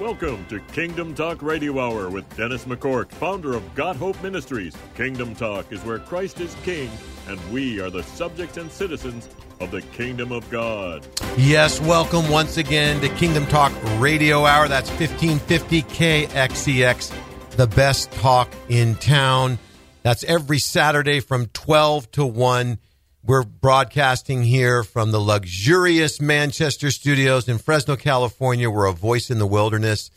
Welcome to Kingdom Talk Radio Hour with Dennis McCork, founder of God Hope Ministries. Kingdom Talk is where Christ is King and we are the subjects and citizens of the Kingdom of God. Yes, welcome once again to Kingdom Talk Radio Hour. That's 1550 KXEX, the best talk in town. That's every Saturday from 12 to 1. We're broadcasting here from the luxurious Manchester studios in Fresno, California. We're a voice in the wilderness.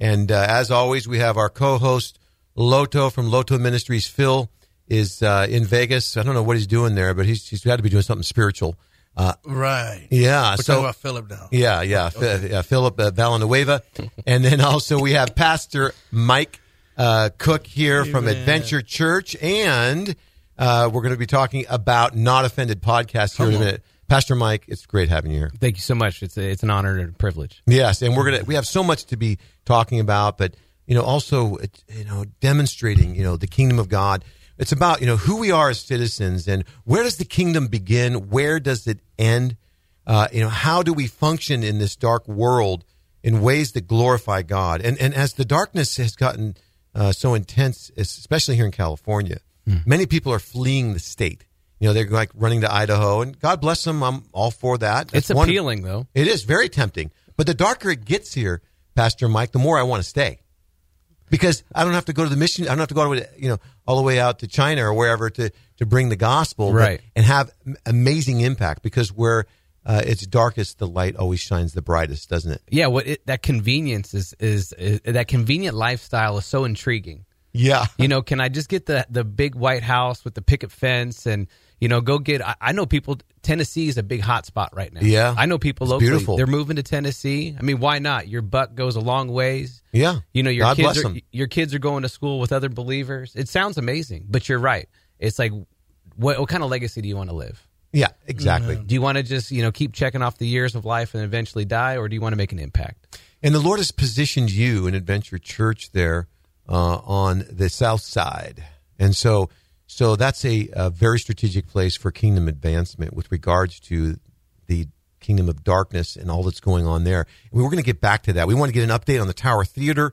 And uh, as always, we have our co host, Loto from Loto Ministries. Phil is uh, in Vegas. I don't know what he's doing there, but he's, he's got to be doing something spiritual. Uh, right. Yeah. We're so, talking about Philip now. Yeah, yeah. Okay. yeah Philip uh, Villanueva. and then also we have Pastor Mike uh, Cook here Amen. from Adventure Church. And uh, we're going to be talking about Not Offended podcast here in a minute. Pastor Mike, it's great having you here. Thank you so much. It's a, it's an honor and a privilege. Yes, and we're gonna we have so much to be talking about, but you know also you know demonstrating you know the kingdom of God. It's about you know who we are as citizens and where does the kingdom begin? Where does it end? Uh, you know how do we function in this dark world in ways that glorify God? And and as the darkness has gotten uh, so intense, especially here in California Mm. Many people are fleeing the state. You know, they're like running to Idaho, and God bless them. I'm all for that. That's it's appealing, one, though. It is very tempting. But the darker it gets here, Pastor Mike, the more I want to stay because I don't have to go to the mission. I don't have to go to you know all the way out to China or wherever to to bring the gospel, right? But, and have amazing impact because where uh, it's darkest, the light always shines the brightest, doesn't it? Yeah. What it, that convenience is, is, is that convenient lifestyle is so intriguing. Yeah. You know, can I just get the the big white house with the picket fence and you know go get? I, I know people. Tennessee is a big hot spot right now. Yeah. I know people locally. Beautiful. They're moving to Tennessee. I mean, why not? Your buck goes a long ways. Yeah. You know, your God kids are, your kids are going to school with other believers. It sounds amazing, but you're right. It's like, what, what kind of legacy do you want to live? Yeah, exactly. Mm-hmm. Do you want to just you know keep checking off the years of life and eventually die, or do you want to make an impact? And the Lord has positioned you in Adventure Church there uh, on the south side. And so, so that's a, a, very strategic place for kingdom advancement with regards to the kingdom of darkness and all that's going on there. And we are going to get back to that. We want to get an update on the Tower Theater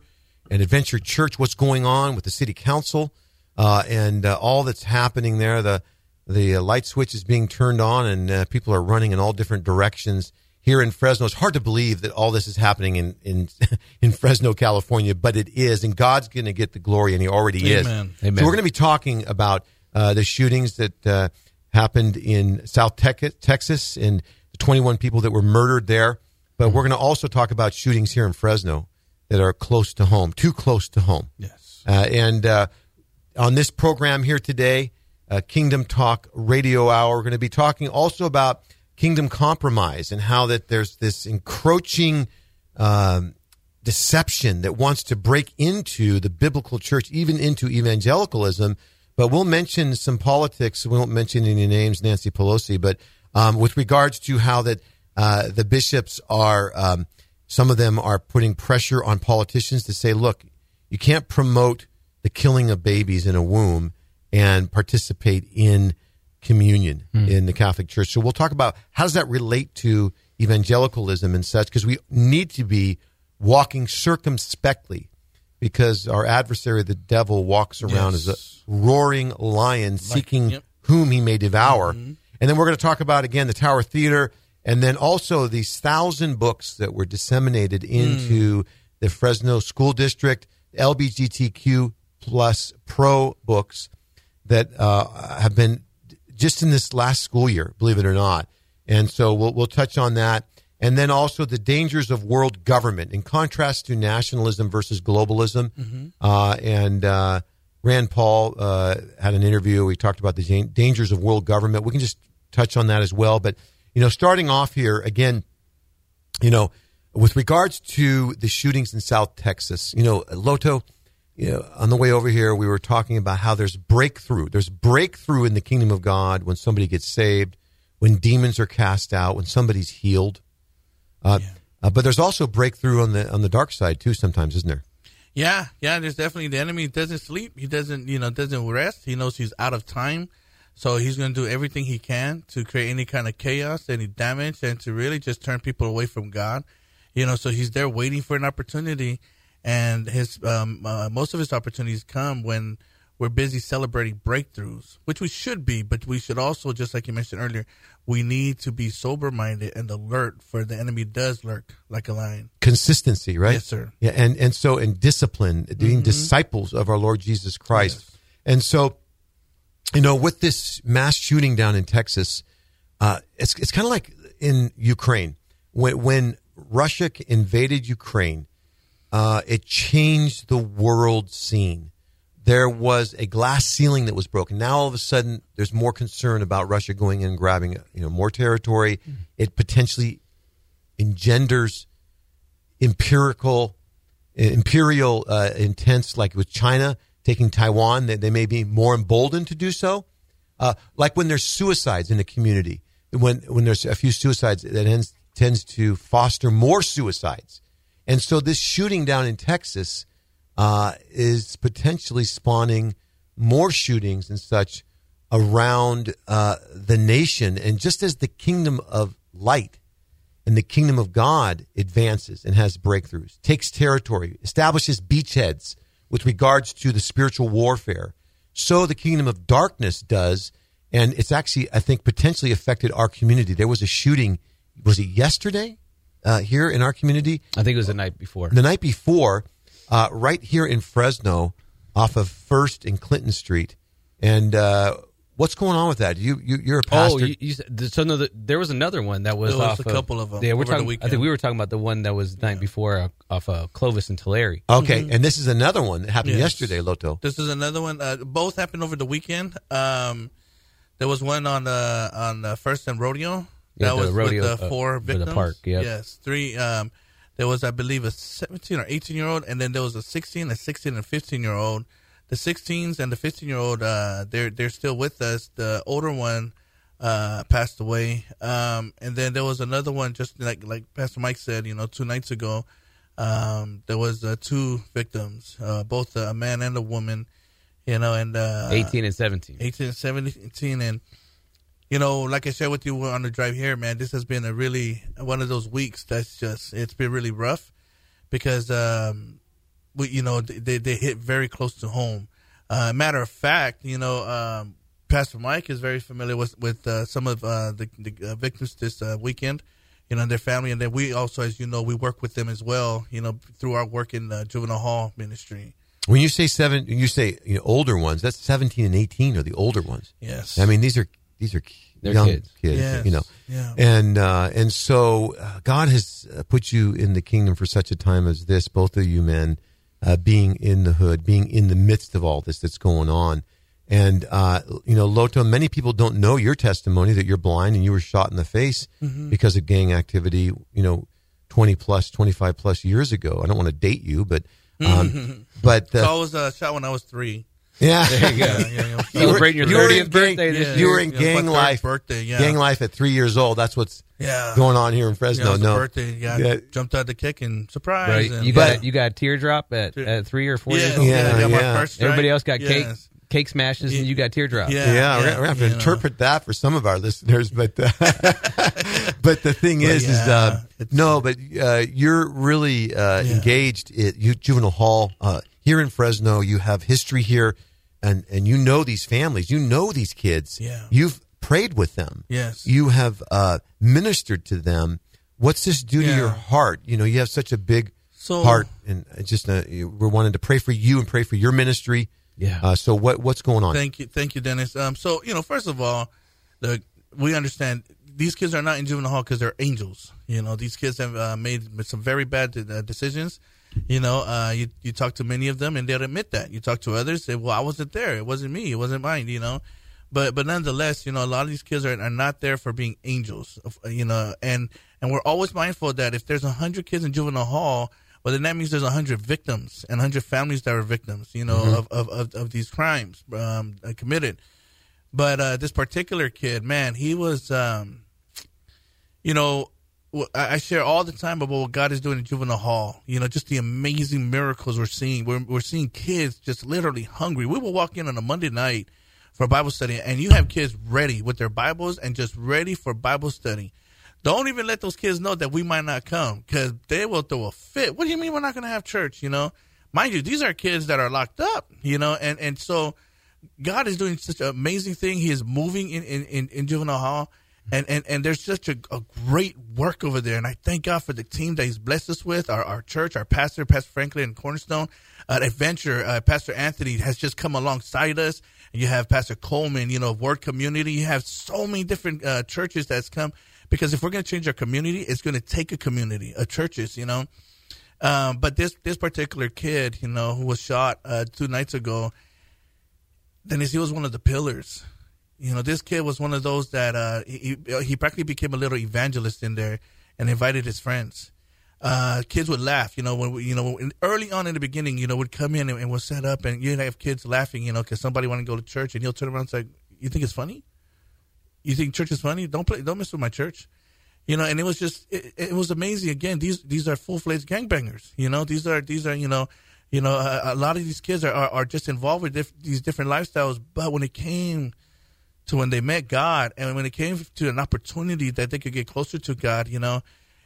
and Adventure Church, what's going on with the city council uh, and uh, all that's happening there. The the light switch is being turned on, and uh, people are running in all different directions here in Fresno. It's hard to believe that all this is happening in in, in Fresno, California, but it is, and God's going to get the glory, and He already Amen. is. Amen. So we're going to be talking about uh, the shootings that uh, happened in South Texas and the 21 people that were murdered there. But we're going to also talk about shootings here in Fresno that are close to home, too close to home. Yes. Uh, and uh, on this program here today, uh, Kingdom Talk Radio Hour, we're going to be talking also about kingdom compromise and how that there's this encroaching um, deception that wants to break into the biblical church, even into evangelicalism. But we'll mention some politics. We won't mention any names, Nancy Pelosi, but um, with regards to how that uh, the bishops are, um, some of them are putting pressure on politicians to say, look, you can't promote the killing of babies in a womb and participate in communion mm. in the Catholic Church. So we'll talk about how does that relate to evangelicalism and such, because we need to be walking circumspectly because our adversary, the devil, walks around yes. as a roaring lion seeking yep. whom he may devour. Mm-hmm. And then we're going to talk about, again, the Tower Theater and then also these thousand books that were disseminated into mm. the Fresno School District, LGBTQ plus pro books that uh, have been just in this last school year, believe it or not. And so we'll, we'll touch on that. And then also the dangers of world government in contrast to nationalism versus globalism. Mm-hmm. Uh, and uh, Rand Paul uh, had an interview. We talked about the dangers of world government. We can just touch on that as well. But, you know, starting off here, again, you know, with regards to the shootings in South Texas, you know, Loto, you know, on the way over here, we were talking about how there's breakthrough. There's breakthrough in the kingdom of God when somebody gets saved, when demons are cast out, when somebody's healed. Uh, yeah. uh, but there's also breakthrough on the on the dark side too. Sometimes, isn't there? Yeah, yeah. There's definitely the enemy doesn't sleep. He doesn't, you know, doesn't rest. He knows he's out of time, so he's going to do everything he can to create any kind of chaos, any damage, and to really just turn people away from God. You know, so he's there waiting for an opportunity, and his um, uh, most of his opportunities come when we're busy celebrating breakthroughs, which we should be, but we should also, just like you mentioned earlier, we need to be sober minded and alert for the enemy does lurk like a lion. Consistency, right? Yes, sir. Yeah, and and so in discipline, being disciples of our Lord Jesus Christ, Yes. and so, you know, with this mass shooting down in Texas, uh, it's it's kind of like in Ukraine when when Russia invaded Ukraine, uh, it changed the world scene. There was a glass ceiling that was broken. Now all of a sudden, there's more concern about Russia going in and grabbing you know more territory. It potentially engenders empirical imperial uh, intents like with China taking Taiwan they, they may be more emboldened to do so uh, like when there's suicides in a community when when there's a few suicides that ends, tends to foster more suicides and so this shooting down in Texas uh, is potentially spawning more shootings and such around uh, the nation and just as the kingdom of light and the kingdom of God advances and has breakthroughs, takes territory, establishes beachheads with regards to the spiritual warfare. So the kingdom of darkness does, and it's actually, I think, potentially affected our community. There was a shooting, was it yesterday uh, here in our community? I think it was the night before. The night before, uh, right here in Fresno, off of First and Clinton Street. And uh, what's going on with that? You, you you're a pastor. Oh, you, you, so no, the, there was another one that was There was off a couple of 'em Yeah, we're over the talking. I think we were talking about the one that was the night before uh, off of Clovis and Tulare. okay, and this is another one that happened Yes. yesterday, Loto. This is another one. Uh, both happened over the weekend. Um, there was one on uh, on uh, First and Rodeo. Yeah, That the was rodeo, with the uh, four the victims. park, yep. Yes, three. Um, there was, I believe, a 17 or 18 year old, and then there was a 16, a 16, and 15 year old. The 16s and the 15 year old, uh, they're they're still with us. The older one uh, passed away, um, and then there was another one, just like like Pastor Mike said, you know, two nights ago. Um, there was uh, two victims, uh, both a man and a woman, you know, and uh, Eighteen and seventeen. 18 and 17 and you know like i shared with you on the drive here man this has been a really one of those weeks that's just it's been really rough because um we you know they, they hit very close to home uh matter of fact you know um pastor mike is very familiar with with uh, some of uh the, the uh, victims this uh, weekend you know and their family and then we also as you know we work with them as well you know through our work in uh, juvenile hall ministry When you say seven, you say you know, older ones. That's seventeen and eighteen are the older ones. yes I mean, these are these are They're young kids. kids. Yes. You know, Yeah. and uh, and so uh, God has uh, put you in the kingdom for such a time as this. Both of you men, uh, being in the hood, being in the midst of all this that's going on, and uh, you know, Loto. Many people don't know your testimony that you're blind and you were shot in the face Mm-hmm. because of gang activity. You know, twenty plus, twenty five plus years ago. I don't want to date you, but. Um, but so i uh, was uh, shot when i was three yeah, There you go. yeah, yeah, yeah. Celebrating your you were 30th in gang- birthday Yeah. you were in Yeah, it gang life. birthday, yeah. Gang life at three years old. That's what's Yeah. going on here in Fresno. it was no, a birthday. Yeah, Yeah. jumped out the kick and surprise. Right. And, You But- got you got a teardrop at, at three or four yeah, years old. Yeah, yeah, I got my yeah. first strike. Everybody else got cake cake smashes, and you got teardrops. Yeah. yeah, we're, gonna- we're gonna have to you know. interpret that for some of our listeners, but uh, but the thing is, is yeah, uh, no, but uh, you're really uh, Yeah. engaged at you, juvenile hall uh, here in Fresno. You have history here, and and you know these families, you know these kids. Yeah. you've prayed with them. Yes. you have uh, ministered to them. What's this do to your heart? You know, you have such a big So- heart, and just uh, we're wanting to pray for you and pray for your ministry. Yeah. Uh, so what what's going on? Thank you, thank you, Dennis. Um, so you know, first of all, the we understand these kids are not in juvenile hall because they're angels. You know, these kids have uh, made some very bad uh, decisions. You know, uh, you you talk to many of them and they'll admit that. You talk to others, say, "Well, I wasn't there. It wasn't me. It wasn't mine." You know, but but nonetheless, you know, a lot of these kids are, are not there for being angels. You know, and and we're always mindful that if there's a hundred kids in juvenile hall, well, then that means there's a hundred victims and hundred families that are victims. You know, of, of, of of these crimes um, uh, committed. But uh, this particular kid, man, he was, um, you know, I share all the time about what God is doing in juvenile hall. You know, just the amazing miracles we're seeing. We're, we're seeing kids just literally hungry. We will walk in on a Monday night for Bible study, and you have kids ready with their Bibles and just ready for Bible study. Don't even let those kids know that we might not come because they will throw a fit. What do you mean we're not going to have church? You know, mind you, these are kids that are locked up. You know, and and so God is doing such an amazing thing. He is moving in in, in, in juvenile hall. And, and and there's such a, a, great work over there, and I thank God for the team that He's blessed us with. Our, our church, our pastor, Pastor Franklin and Cornerstone, uh, Adventure, uh, Pastor Anthony has just come alongside us. And you have Pastor Coleman, you know, Word Community. You have so many different uh, churches that's come because if we're going to change our community, it's going to take a community, a churches, you know. Um, but this this particular kid, you know, who was shot uh, two nights ago, Dennis, he was one of the pillars you know, this kid was one of those that uh, he he practically became a little evangelist in there and invited his friends. Uh, kids would laugh, you know, when we, you know early on in the beginning, you know, would come in and, and would set up, and you'd have kids laughing, you know, because somebody want to go to church, and he'll turn around and say, "You think it's funny? You think church is funny? Don't play, don't mess with my church." You know, and it was just, it, it was amazing. Again, these these are full fledged gangbangers. You know, these are these are you know, you know, a, a lot of these kids are, are, are just involved with diff- these different lifestyles. But when it came to when they met God and when it came to an opportunity that they could get closer to God, you know.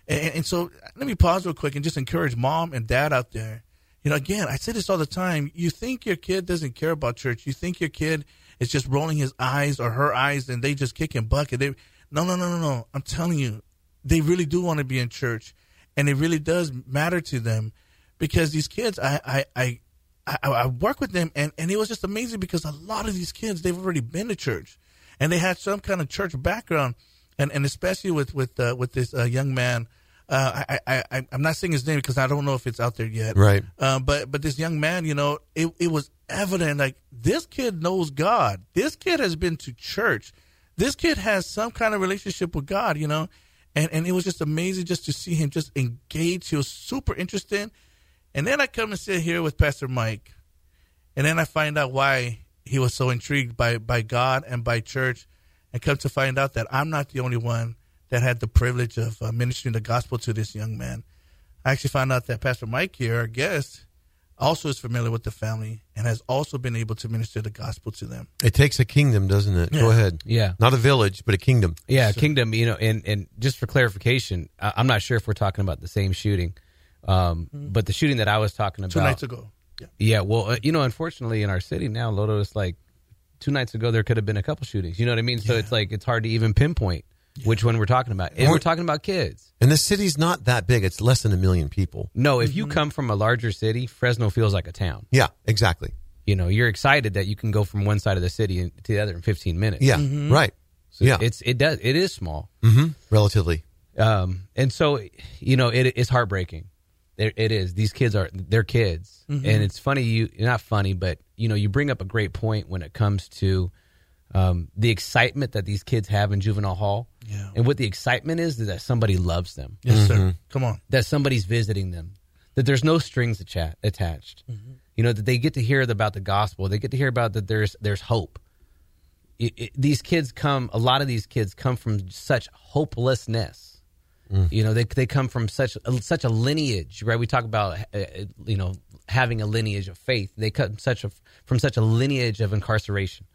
And, and, so let me pause real quick and just encourage mom and dad out there. You know, again, I say this all the time. You think your kid doesn't care about church. You think your kid is just rolling his eyes or her eyes and they just kicking bucket. They, no, no, no, no, no. I'm telling you, they really do want to be in church and it really does matter to them because these kids, I, I, I, I, I work with them and, and it was just amazing because a lot of these kids, they've already been to church and they had some kind of church background, and and especially with with uh, with this uh, young man. Uh, I, I, I, am not saying his name because I don't know if it's out there yet. Right. Uh, but, but this young man, you know, it, it was evident like this kid knows God. This kid has been to church. This kid has some kind of relationship with God, you know, and, and it was just amazing just to see him just engage. He was super interested. And then I come and sit here with Pastor Mike, and then I find out why he was so intrigued by, by God and by church, and come to find out that I'm not the only one that had the privilege of uh, ministering the gospel to this young man. I actually found out that Pastor Mike here, our guest, also is familiar with the family and has also been able to minister the gospel to them. It takes a kingdom, doesn't it? Yeah. Go ahead. Yeah. Not a village, but a kingdom. Yeah, kingdom. You know, and and just for clarification, I- I'm not sure if we're talking about the same shooting, um, but the shooting that I was talking about Two nights ago. Yeah. Yeah, well, uh, you know, unfortunately, in our city now, Loto, it's like two nights ago there could have been a couple shootings. You know what I mean? So it's like it's hard to even pinpoint which one we're talking about, and Or- we're talking about kids. And the city's not that big. It's less than a million people. No, if you come from a larger city, Fresno feels like a town. Yeah, exactly. You know, you're excited that you can go from one side of the city to the other in 15 minutes. Yeah, right. So yeah, it's it does it is small, mm-hmm. relatively. um, and so you know it, it is heartbreaking. It, it is. These kids are they're kids, and it's funny. You not funny, but you know you bring up a great point when it comes to um, the excitement that these kids have in juvenile hall. Yeah. And what the excitement is is that somebody loves them, Yes, sir. Come on. that somebody's visiting them, that there's no strings acha- attached. Mm-hmm. You know that they get to hear about the gospel. They get to hear about that there's there's hope. It, it, these kids come. A lot of these kids come from such hopelessness. Mm. You know, they they come from such a, such a lineage, right? We talk about uh, you know having a lineage of faith. They come such a from such a lineage of incarceration,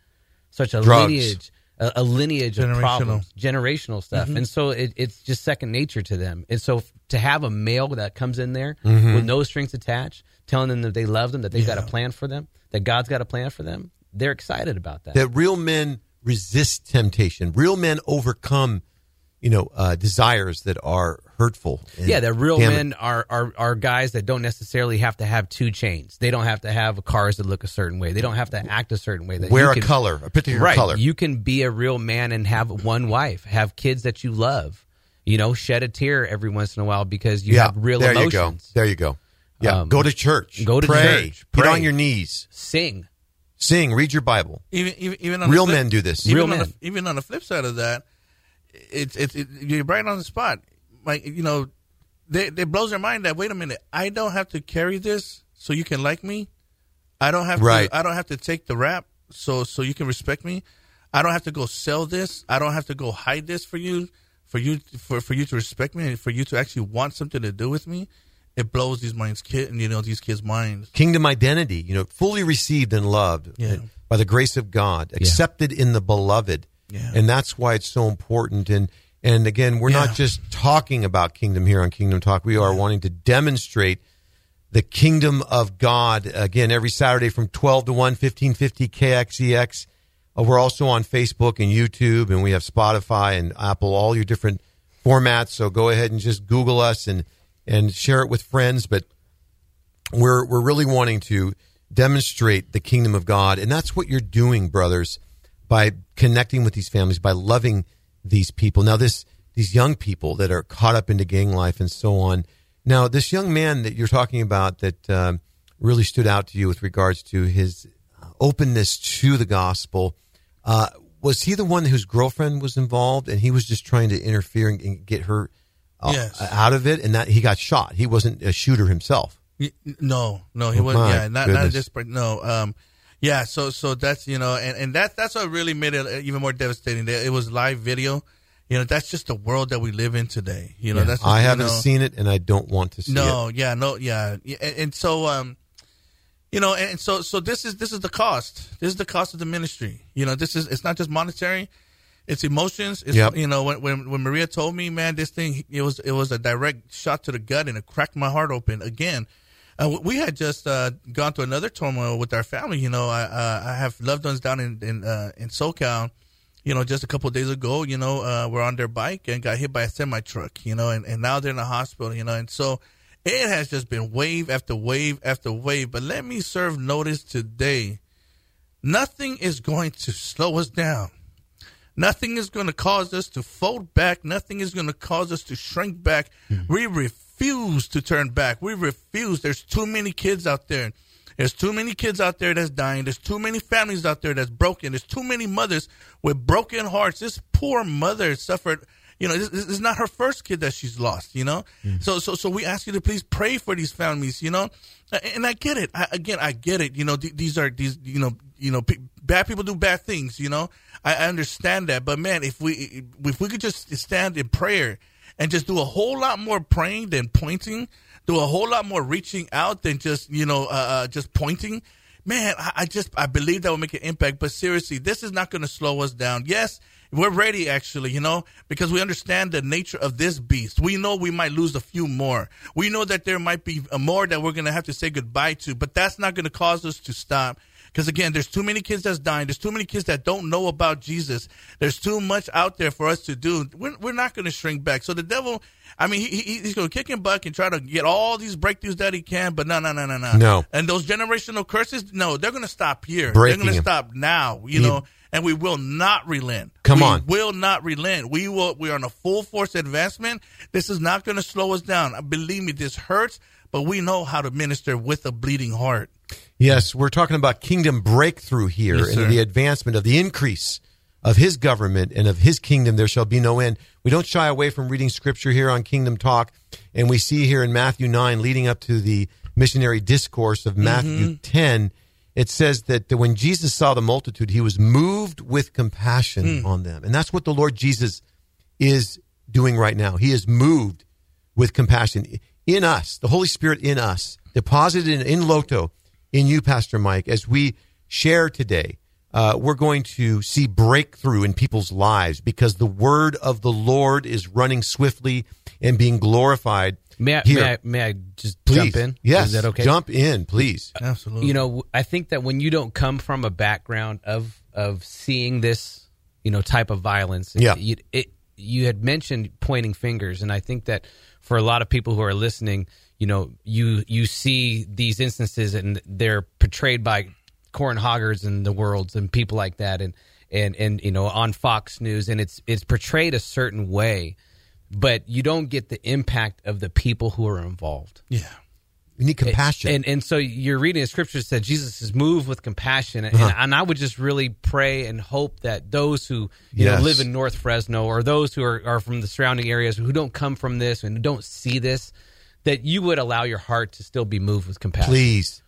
such a Drugs. lineage a, a lineage of Generational. problems, generational stuff, mm-hmm. and so it, it's just second nature to them. And so to have a male that comes in there mm-hmm. with no strings attached, telling them that they love them, that they've got a plan for them, that God's got a plan for them, they're excited about that. That real men resist temptation. Real men overcome, you know, uh, desires that are hurtful. and yeah, that real men are, are are guys that don't necessarily have to have two chains. They don't have to have cars that look a certain way. They don't have to act a certain way. That wear you a can- color, a particular right. color. You can be a real man and have one wife, have kids that you love. You know, shed a tear every once in a while because you yeah, have real there emotions. you go. There you go. Yeah, Um, go to church. go to pray, church, Get pray. on your knees. Sing. Sing. Read your Bible. Even even, even on Real the flip, men do this. Even Real on men. The, even on the flip side of that, it's it's it, you're right on the spot. Like you know, they it blows their mind that wait a minute, I don't have to carry this so you can like me. I don't have Right. to. I don't have to take the rap so so you can respect me. I don't have to go sell this. I don't have to go hide this for you, for you for for you to respect me and for you to actually want something to do with me. It blows these minds, kid, and you know these kids' minds. Kingdom identity. You know, fully received and loved Yeah. Uh, by the grace of God, accepted in the beloved. Yeah. And that's why it's so important. And And again, we're Yeah. not just talking about kingdom here on Kingdom Talk. We are wanting to demonstrate the kingdom of God. Again, every Saturday from 12 to 1, 1550 KXEX. Uh, we're also on Facebook and YouTube, and we have Spotify and Apple, all your different formats. So go ahead and just Google us and, and share it with friends. But we're we're really wanting to demonstrate the kingdom of God, and that's what you're doing, brothers, by connecting with these families, by loving these people. Now, this these young people that are caught up into gang life and so on. Now, this young man that you're talking about that um, really stood out to you with regards to his openness to the gospel. Uh, was he the one whose girlfriend was involved, and he was just trying to interfere and, and get her uh, Yes. out of it, and that he got shot? He wasn't a shooter himself. No, no, he Oh, wasn't. Yeah, not not part, No, um, yeah. So so that's you know, and and that that's what really made it even more devastating. It was live video. You know, that's just the world that we live in today. You know, Yeah, that's I haven't know- seen it, and I don't want to see no, it. No, yeah, no, yeah, Yeah, and, and so um, you know, and so so this is this is the cost. This is the cost of the ministry. You know, this is it's not just monetary. It's emotions. It's, Yep. You know, when, when when Maria told me, man, this thing it was it was a direct shot to the gut and it cracked my heart open again. Uh, we had just uh, gone through another turmoil with our family. You know, I uh, I have loved ones down in in, uh, in SoCal. You know, just a couple of days ago, you know, uh, were on their bike and got hit by a semi truck. You know, and, and now they're in the hospital. You know, and so it has just been wave after wave after wave. But let me serve notice today. Nothing is going to slow us down. Nothing is going to cause us to fold back. Nothing is going to cause us to shrink back. We refuse to turn back. We refuse. There's too many kids out there. There's too many kids out there that's dying. There's too many families out there that's broken. There's too many mothers with broken hearts. This poor mother suffered. You know, this, this is not her first kid that she's lost. You know, mm. so so so we ask you to please pray for these families. You know, and I get it. I, again, I get it. You know, th- these are these. You know, you know, pe- bad people do bad things. You know, I, I understand that. But man, if we if we could just stand in prayer and just do a whole lot more praying than pointing, do a whole lot more reaching out than just you know uh, uh, just pointing. Man, I, I just I believe that will make an impact. But seriously, this is not going to slow us down. Yes, we're ready actually, you know, because we understand the nature of this beast. We know we might lose a few more. We know that there might be more that we're going to have to say goodbye to, but that's not going to cause us to stop. Because again, there's too many kids that's dying. There's too many kids that don't know about Jesus. There's too much out there for us to do. We're, we're not going to shrink back. So the devil, I mean, he, he, he's going to kick and buck and try to get all these breakthroughs that he can. But no, no, no, no, no. No. And those generational curses, no, they're going to stop here. Breaking they're going to stop now. You He- know. And we will not relent. Come we on. will not relent. We will. We are on a full force advancement. This is not going to slow us down. Believe me, this hurts, but we know how to minister with a bleeding heart. Yes, we're talking about kingdom breakthrough here Yes, and sir. the advancement of the increase of his government and of his kingdom. There shall be no end. We don't shy away from reading scripture here on Kingdom Talk. And we see here in Matthew 9, leading up to the missionary discourse of Matthew mm-hmm. 10, it says that when Jesus saw the multitude, he was moved with compassion mm. on them. And that's what the Lord Jesus is doing right now. He is moved with compassion in us, the Holy Spirit in us, deposited in, in Loto, in you, Pastor Mike, as we share today. Uh, we're going to see breakthrough in people's lives because the word of the Lord is running swiftly and being glorified. May I, here. may I, may I just please. jump in? Yes, Is that okay? Jump in, please. Absolutely. you know i think that when you don't come from a background of of seeing this you know type of violence Yeah. you, it you had mentioned pointing fingers and i think that for a lot of people who are listening you know you you see these instances and they're portrayed by Corin Hoggers and the worlds and people like that and and and you know on Fox News and it's it's portrayed a certain way but you don't get the impact of the people who are involved yeah. We need compassion. and and so you're reading a scripture that Jesus is moved with compassion, and, Uh-huh. and I would just really pray and hope that those who you Yes. know live in North Fresno or those who are, are from the surrounding areas who don't come from this and don't see this, that you would allow your heart to still be moved with compassion. please.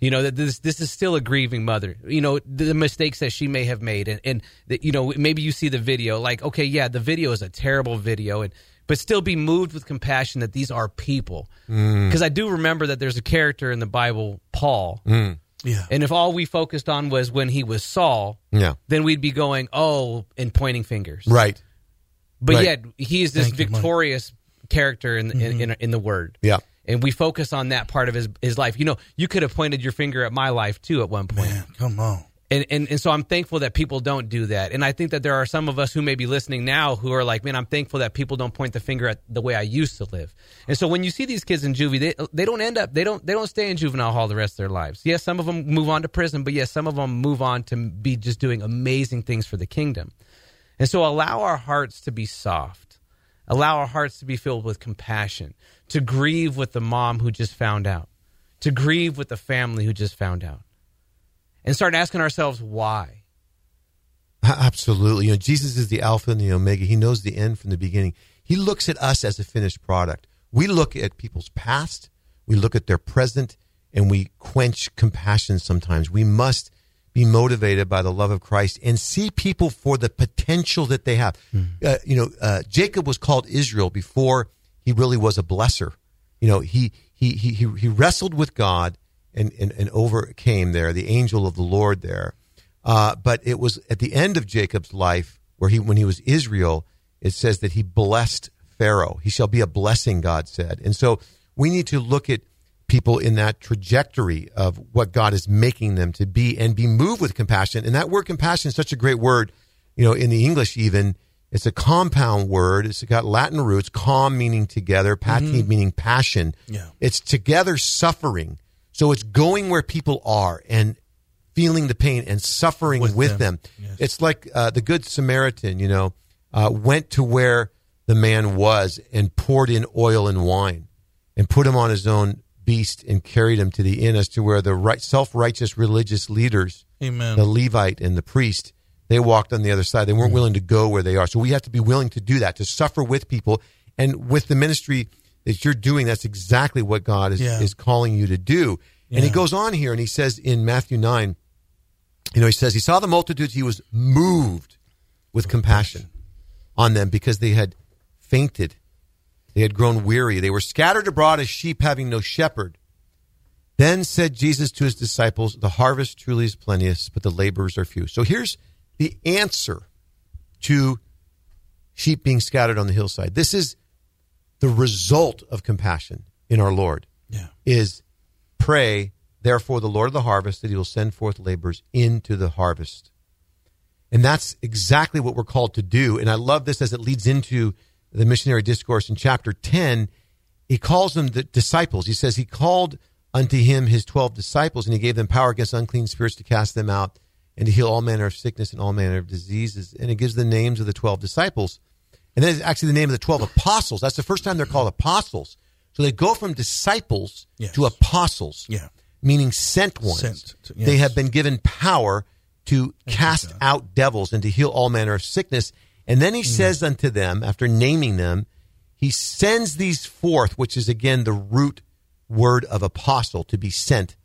You know that this this is still a grieving mother. You know the, the mistakes that she may have made, and and that you know maybe you see the video like okay, yeah, the video is a terrible video, and but still be moved with compassion that these are people. Mm. Because I do remember that there's a character in the Bible, Paul, Yeah. and if all we focused on was when he was Saul, Yeah. then we'd be going oh and pointing fingers. Right. but Right. yet he is this Thank you, victorious character in, Mm-hmm. in, in in the Word. Yeah. and we focus on that part of his his life. You know, you could have pointed your finger at my life too at one point. Man, come on. And, and and so I'm thankful that people don't do that. And I think that there are some of us who may be listening now who are like, man, I'm thankful that people don't point the finger at the way I used to live. And so when you see these kids in juvie, they they don't end up they don't they don't stay in juvenile hall the rest of their lives. Yes, some of them move on to prison, but yes, some of them move on to be just doing amazing things for the kingdom. And so allow our hearts to be soft. Allow our hearts to be filled with compassion, to grieve with the mom who just found out, to grieve with the family who just found out and start asking ourselves why. Absolutely. You know, Jesus is the Alpha and the Omega. He knows the end from the beginning. He looks at us as a finished product. We look at people's past, we look at their present, and we quench compassion sometimes. We must be motivated by the love of Christ and see people for the potential that they have. Uh, you know, uh, Jacob was called Israel before he really was a blesser. You know, he he he he, he wrestled with God and, and and overcame there the angel of the Lord there. Uh, but it was at the end of Jacob's life where he when he was Israel, it says that he blessed Pharaoh. He shall be a blessing, God said. And so we need to look at people in that trajectory of what God is making them to be and be moved with compassion. And that word compassion is such a great word, you know, in the English even. It's a compound word. It's got Latin roots, calm meaning together, pati meaning passion. Yeah. It's together suffering. So it's going where people are and feeling the pain and suffering with, With them. them. Yes. It's like uh, the Good Samaritan, you know, uh, went to where the man was and poured in oil and wine and put him on his own beast and carried him to the inn as to where the right, self-righteous religious leaders, Amen. the Levite and the priest, they walked on the other side. They weren't willing to go where they are. So we have to be willing to do that, to suffer with people. And with the ministry that you're doing, that's exactly what God is, Yeah. is calling you to do. And he goes on here and he says in Matthew 9, you know, he says, he saw the multitudes, he was moved with compassion on them because they had fainted. They had grown weary. They were scattered abroad as sheep having no shepherd. Then said Jesus to his disciples, The harvest truly is plenteous, but the laborers are few. So here's the answer to sheep being scattered on the hillside. This is the result of compassion in our Lord yeah. is pray, therefore, the Lord of the harvest, that he will send forth laborers into the harvest. And that's exactly what we're called to do. And I love this as it leads into the missionary discourse in chapter 10. He calls them the disciples. He says, He called unto him his 12 disciples, and he gave them power against unclean spirits to cast them out and to heal all manner of sickness and all manner of diseases. And it gives the names of the 12 disciples. And then it's actually the name of the 12 apostles. That's the first time they're called apostles. So they go from disciples Yes. to apostles, Yeah. meaning sent ones. Sent to- They have been given power to cast God. out devils and to heal all manner of sickness. And then he Mm. says unto them, after naming them, he sends these forth, which is again the root word of apostle, to be sent.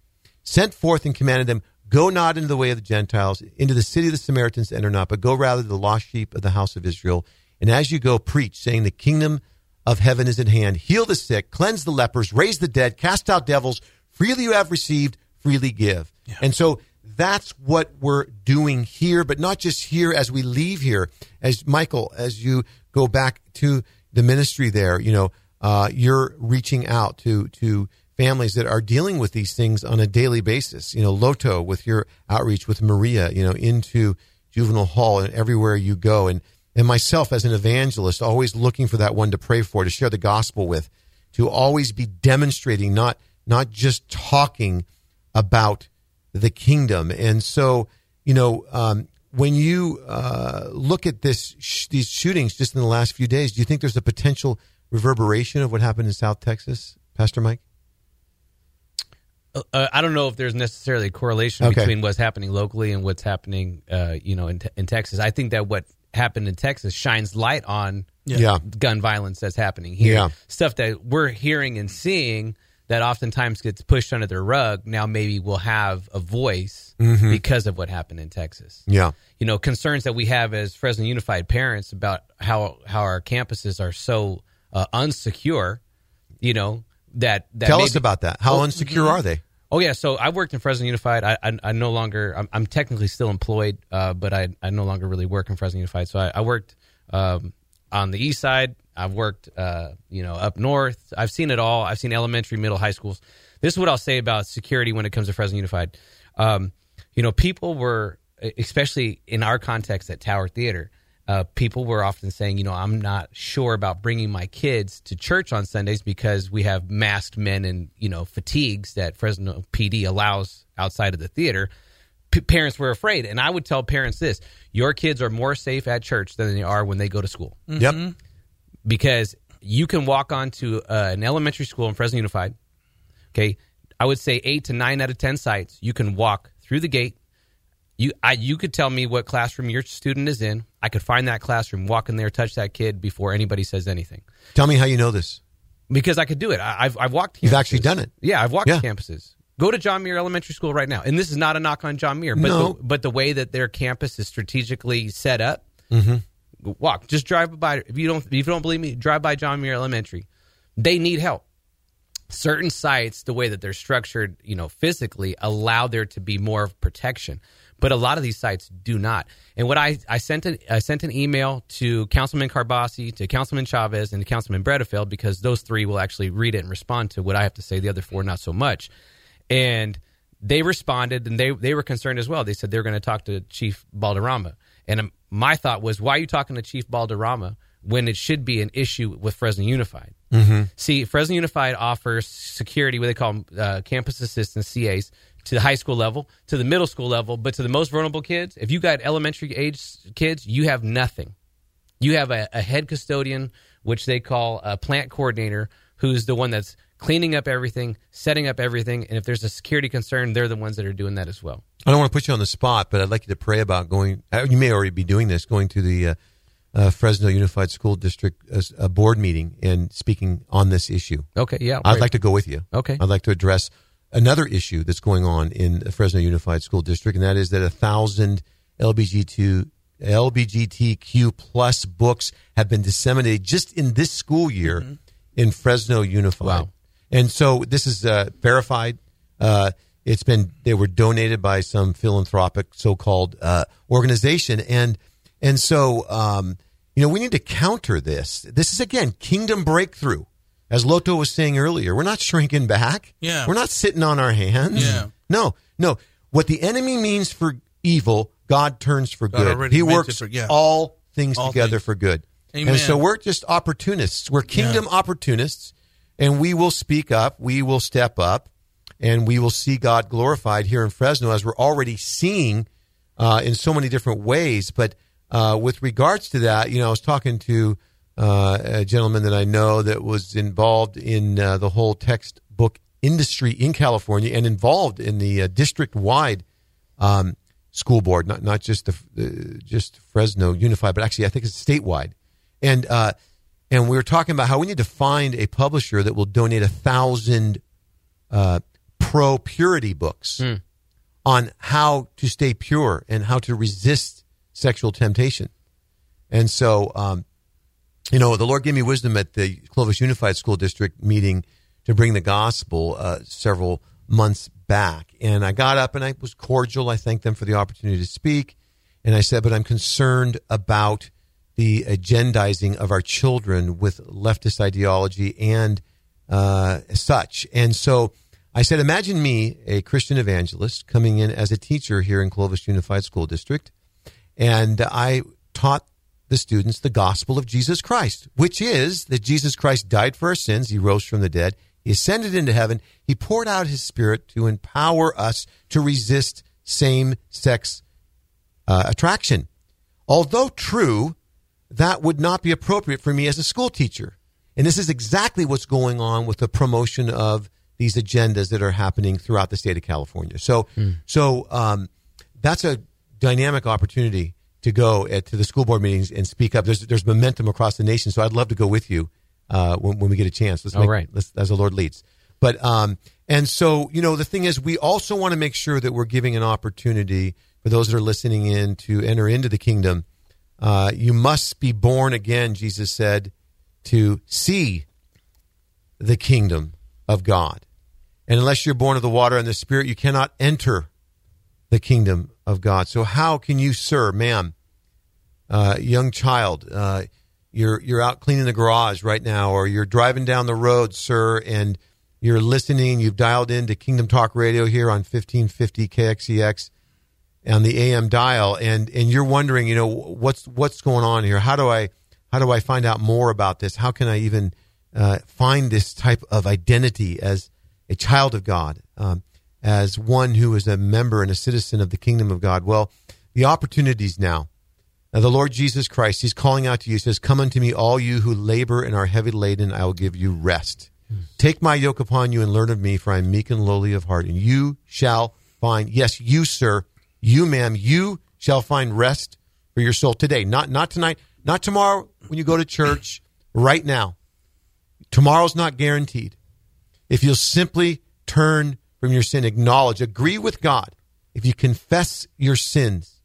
Sent forth and commanded them, Go not into the way of the Gentiles, into the city of the Samaritans enter not, but go rather to the lost sheep of the house of Israel. And as you go, preach, saying, The kingdom of heaven is at hand. Heal the sick, cleanse the lepers, raise the dead, cast out devils. Freely you have received, freely give. And so that's what we're doing here, but not just here as we leave here. As Michael, as you go back to the ministry there, you know, uh, you're reaching out to to families that are dealing with these things on a daily basis. You know, Loto with your outreach with Maria, you know, into juvenile hall and everywhere you go, and and myself as an evangelist, always looking for that one to pray for, to share the gospel with, to always be demonstrating, not not just talking about the kingdom. And so, you know, um, when you uh, look at this sh- these shootings just in the last few days, do you think there's a potential reverberation of what happened in South Texas, Pastor Mike? Uh, I don't know if there's necessarily a correlation Okay. between what's happening locally and what's happening, uh, you know, in, in Texas. I think that what happened in Texas shines light on Yeah. gun violence that's happening here. Yeah. Stuff that we're hearing and seeing that oftentimes gets pushed under the rug. Now maybe we'll have a voice Mm-hmm. because of what happened in Texas. Yeah. You know, concerns that we have as Fresno Unified parents about how how our campuses are so uh, unsecure. You know that that Tell maybe- us about that. How Oh, unsecure are they? Oh yeah, so I worked in Fresno Unified. I I, I no longer I'm, I'm technically still employed, uh, but I I no longer really work in Fresno Unified. So I, I worked um, on the east side. I've worked, uh, you know, up north. I've seen it all. I've seen elementary, middle, high schools. This is what I'll say about security when it comes to Fresno Unified. Um, you know, people were, especially in our context at Tower Theater, uh, people were often saying, you know, I'm not sure about bringing my kids to church on Sundays because we have masked men and, you know, fatigues that Fresno PD allows outside of the theater. P- parents were afraid. And I would tell parents this your kids are more safe at church than they are when they go to school. Yep. Because you can walk onto uh, an elementary school in Fresno Unified. Okay. I would say eight to nine out of 10 sites, you can walk through the gate. You, I, you could tell me what classroom your student is in. I could find that classroom, walk in there, touch that kid before anybody says anything. Tell me how you know this. Because I could do it. I, I've, I've walked. You've actually done it. Yeah, I've walked Yeah. campuses. Go to John Muir Elementary School right now, and this is not a knock on John Muir, but No. the, but the way that their campus is strategically set up, Mm-hmm. walk. Just drive by. If you don't, if you don't believe me, drive by John Muir Elementary. They need help. Certain sites, the way that they're structured, you know, physically, allow there to be more of protection, but a lot of these sites do not. And what I I sent an I sent an email to Councilman Karbassi, to Councilman Chavez, and to Councilman Bredefeld because those three will actually read it and respond to what I have to say. The other four, not so much. And they responded and they they were concerned as well. They said they were going to talk to Chief Balderrama. And um, my thought was, why are you talking to Chief Balderrama when it should be an issue with Fresno Unified? Mm-hmm. See, Fresno Unified offers security, what they call uh, campus assistants, CAs, to the high school level, to the middle school level, but to the most vulnerable kids, if you got elementary age kids, you have nothing. You have a, a head custodian, which they call a plant coordinator, who's the one that's cleaning up everything, setting up everything, and if there's a security concern, they're the ones that are doing that as well. I don't want to put you on the spot, but I'd like you to pray about going. uh, You may already be doing this, going to the uh, uh, Fresno Unified School District uh, uh, board meeting and speaking on this issue. Okay, yeah. I'd right. like to go with you. Okay. I'd like to address another issue that's going on in the Fresno Unified School District, and that is that a thousand LBGT LBGTQ plus books have been disseminated just in this school year in Fresno Unified. Wow. And so this is uh, verified. Uh, it's been they were donated by some philanthropic so-called uh, organization, and and so um, you know we need to counter this. This is again kingdom breakthrough, as Loto was saying earlier. We're not shrinking back. Yeah. we're not sitting on our hands. Yeah. no, no. What the enemy means for evil, God turns for God good. He works for- yeah. all things All together things. for good. Amen. And so we're just opportunists. We're kingdom opportunists, and we will speak up. We will step up, and we will see God glorified here in Fresno, as we're already seeing uh, in so many different ways. But uh, with regards to that, you know, I was talking to uh, a gentleman that I know that was involved in uh, the whole textbook industry in California and involved in the uh, district-wide um, school board, not not just the uh, just Fresno Unified, but actually I think it's statewide. And uh, and we were talking about how we need to find a publisher that will donate a thousand uh, pro purity books on how to stay pure and how to resist sexual temptation. And so, um, you know, the Lord gave me wisdom at the Clovis Unified School District meeting to bring the gospel uh, several months back. And I got up and I was cordial. I thanked them for the opportunity to speak. And I said, but I'm concerned about the agendizing of our children with leftist ideology and uh, such. And so I said, imagine me, a Christian evangelist, coming in as a teacher here in Clovis Unified School District. And I taught the students the gospel of Jesus Christ, which is that Jesus Christ died for our sins. He rose from the dead. He ascended into heaven. He poured out his spirit to empower us to resist same sex uh, attraction. Although true, that would not be appropriate for me as a school teacher. And this is exactly what's going on with the promotion of these agendas that are happening throughout the state of California. So, so um, that's a dynamic opportunity to go at, to the school board meetings and speak up. There's there's momentum across the nation, so I'd love to go with you uh, when, when we get a chance. Let's All make, right. let's, as the Lord leads. But um, and so you know the thing is, we also want to make sure that we're giving an opportunity for those that are listening in to enter into the kingdom. Uh, you must be born again, Jesus said, to see the kingdom of God. And unless you're born of the water and the Spirit, you cannot enter the kingdom of God. So, how can you, sir, ma'am, uh, young child, uh, you're you're out cleaning the garage right now, or you're driving down the road, sir, and you're listening. You've dialed into Kingdom Talk Radio here on 1550 KXEX on the AM dial, and and you're wondering, you know, what's what's going on here? How do I how do I find out more about this? How can I even uh, find this type of identity as a child of God, um, as one who is a member and a citizen of the kingdom of God? Well, the opportunities now. Now, the Lord Jesus Christ, He's calling out to you. He says, Come unto me, all you who labor and are heavy laden, I will give you rest. Take my yoke upon you and learn of me, for I am meek and lowly of heart, and you shall find, yes, you, sir, you, ma'am, you shall find rest for your soul today. Not not tonight, not tomorrow when you go to church, right now. Tomorrow's not guaranteed. If you'll simply turn from your sin, acknowledge, agree with God, if you confess your sins,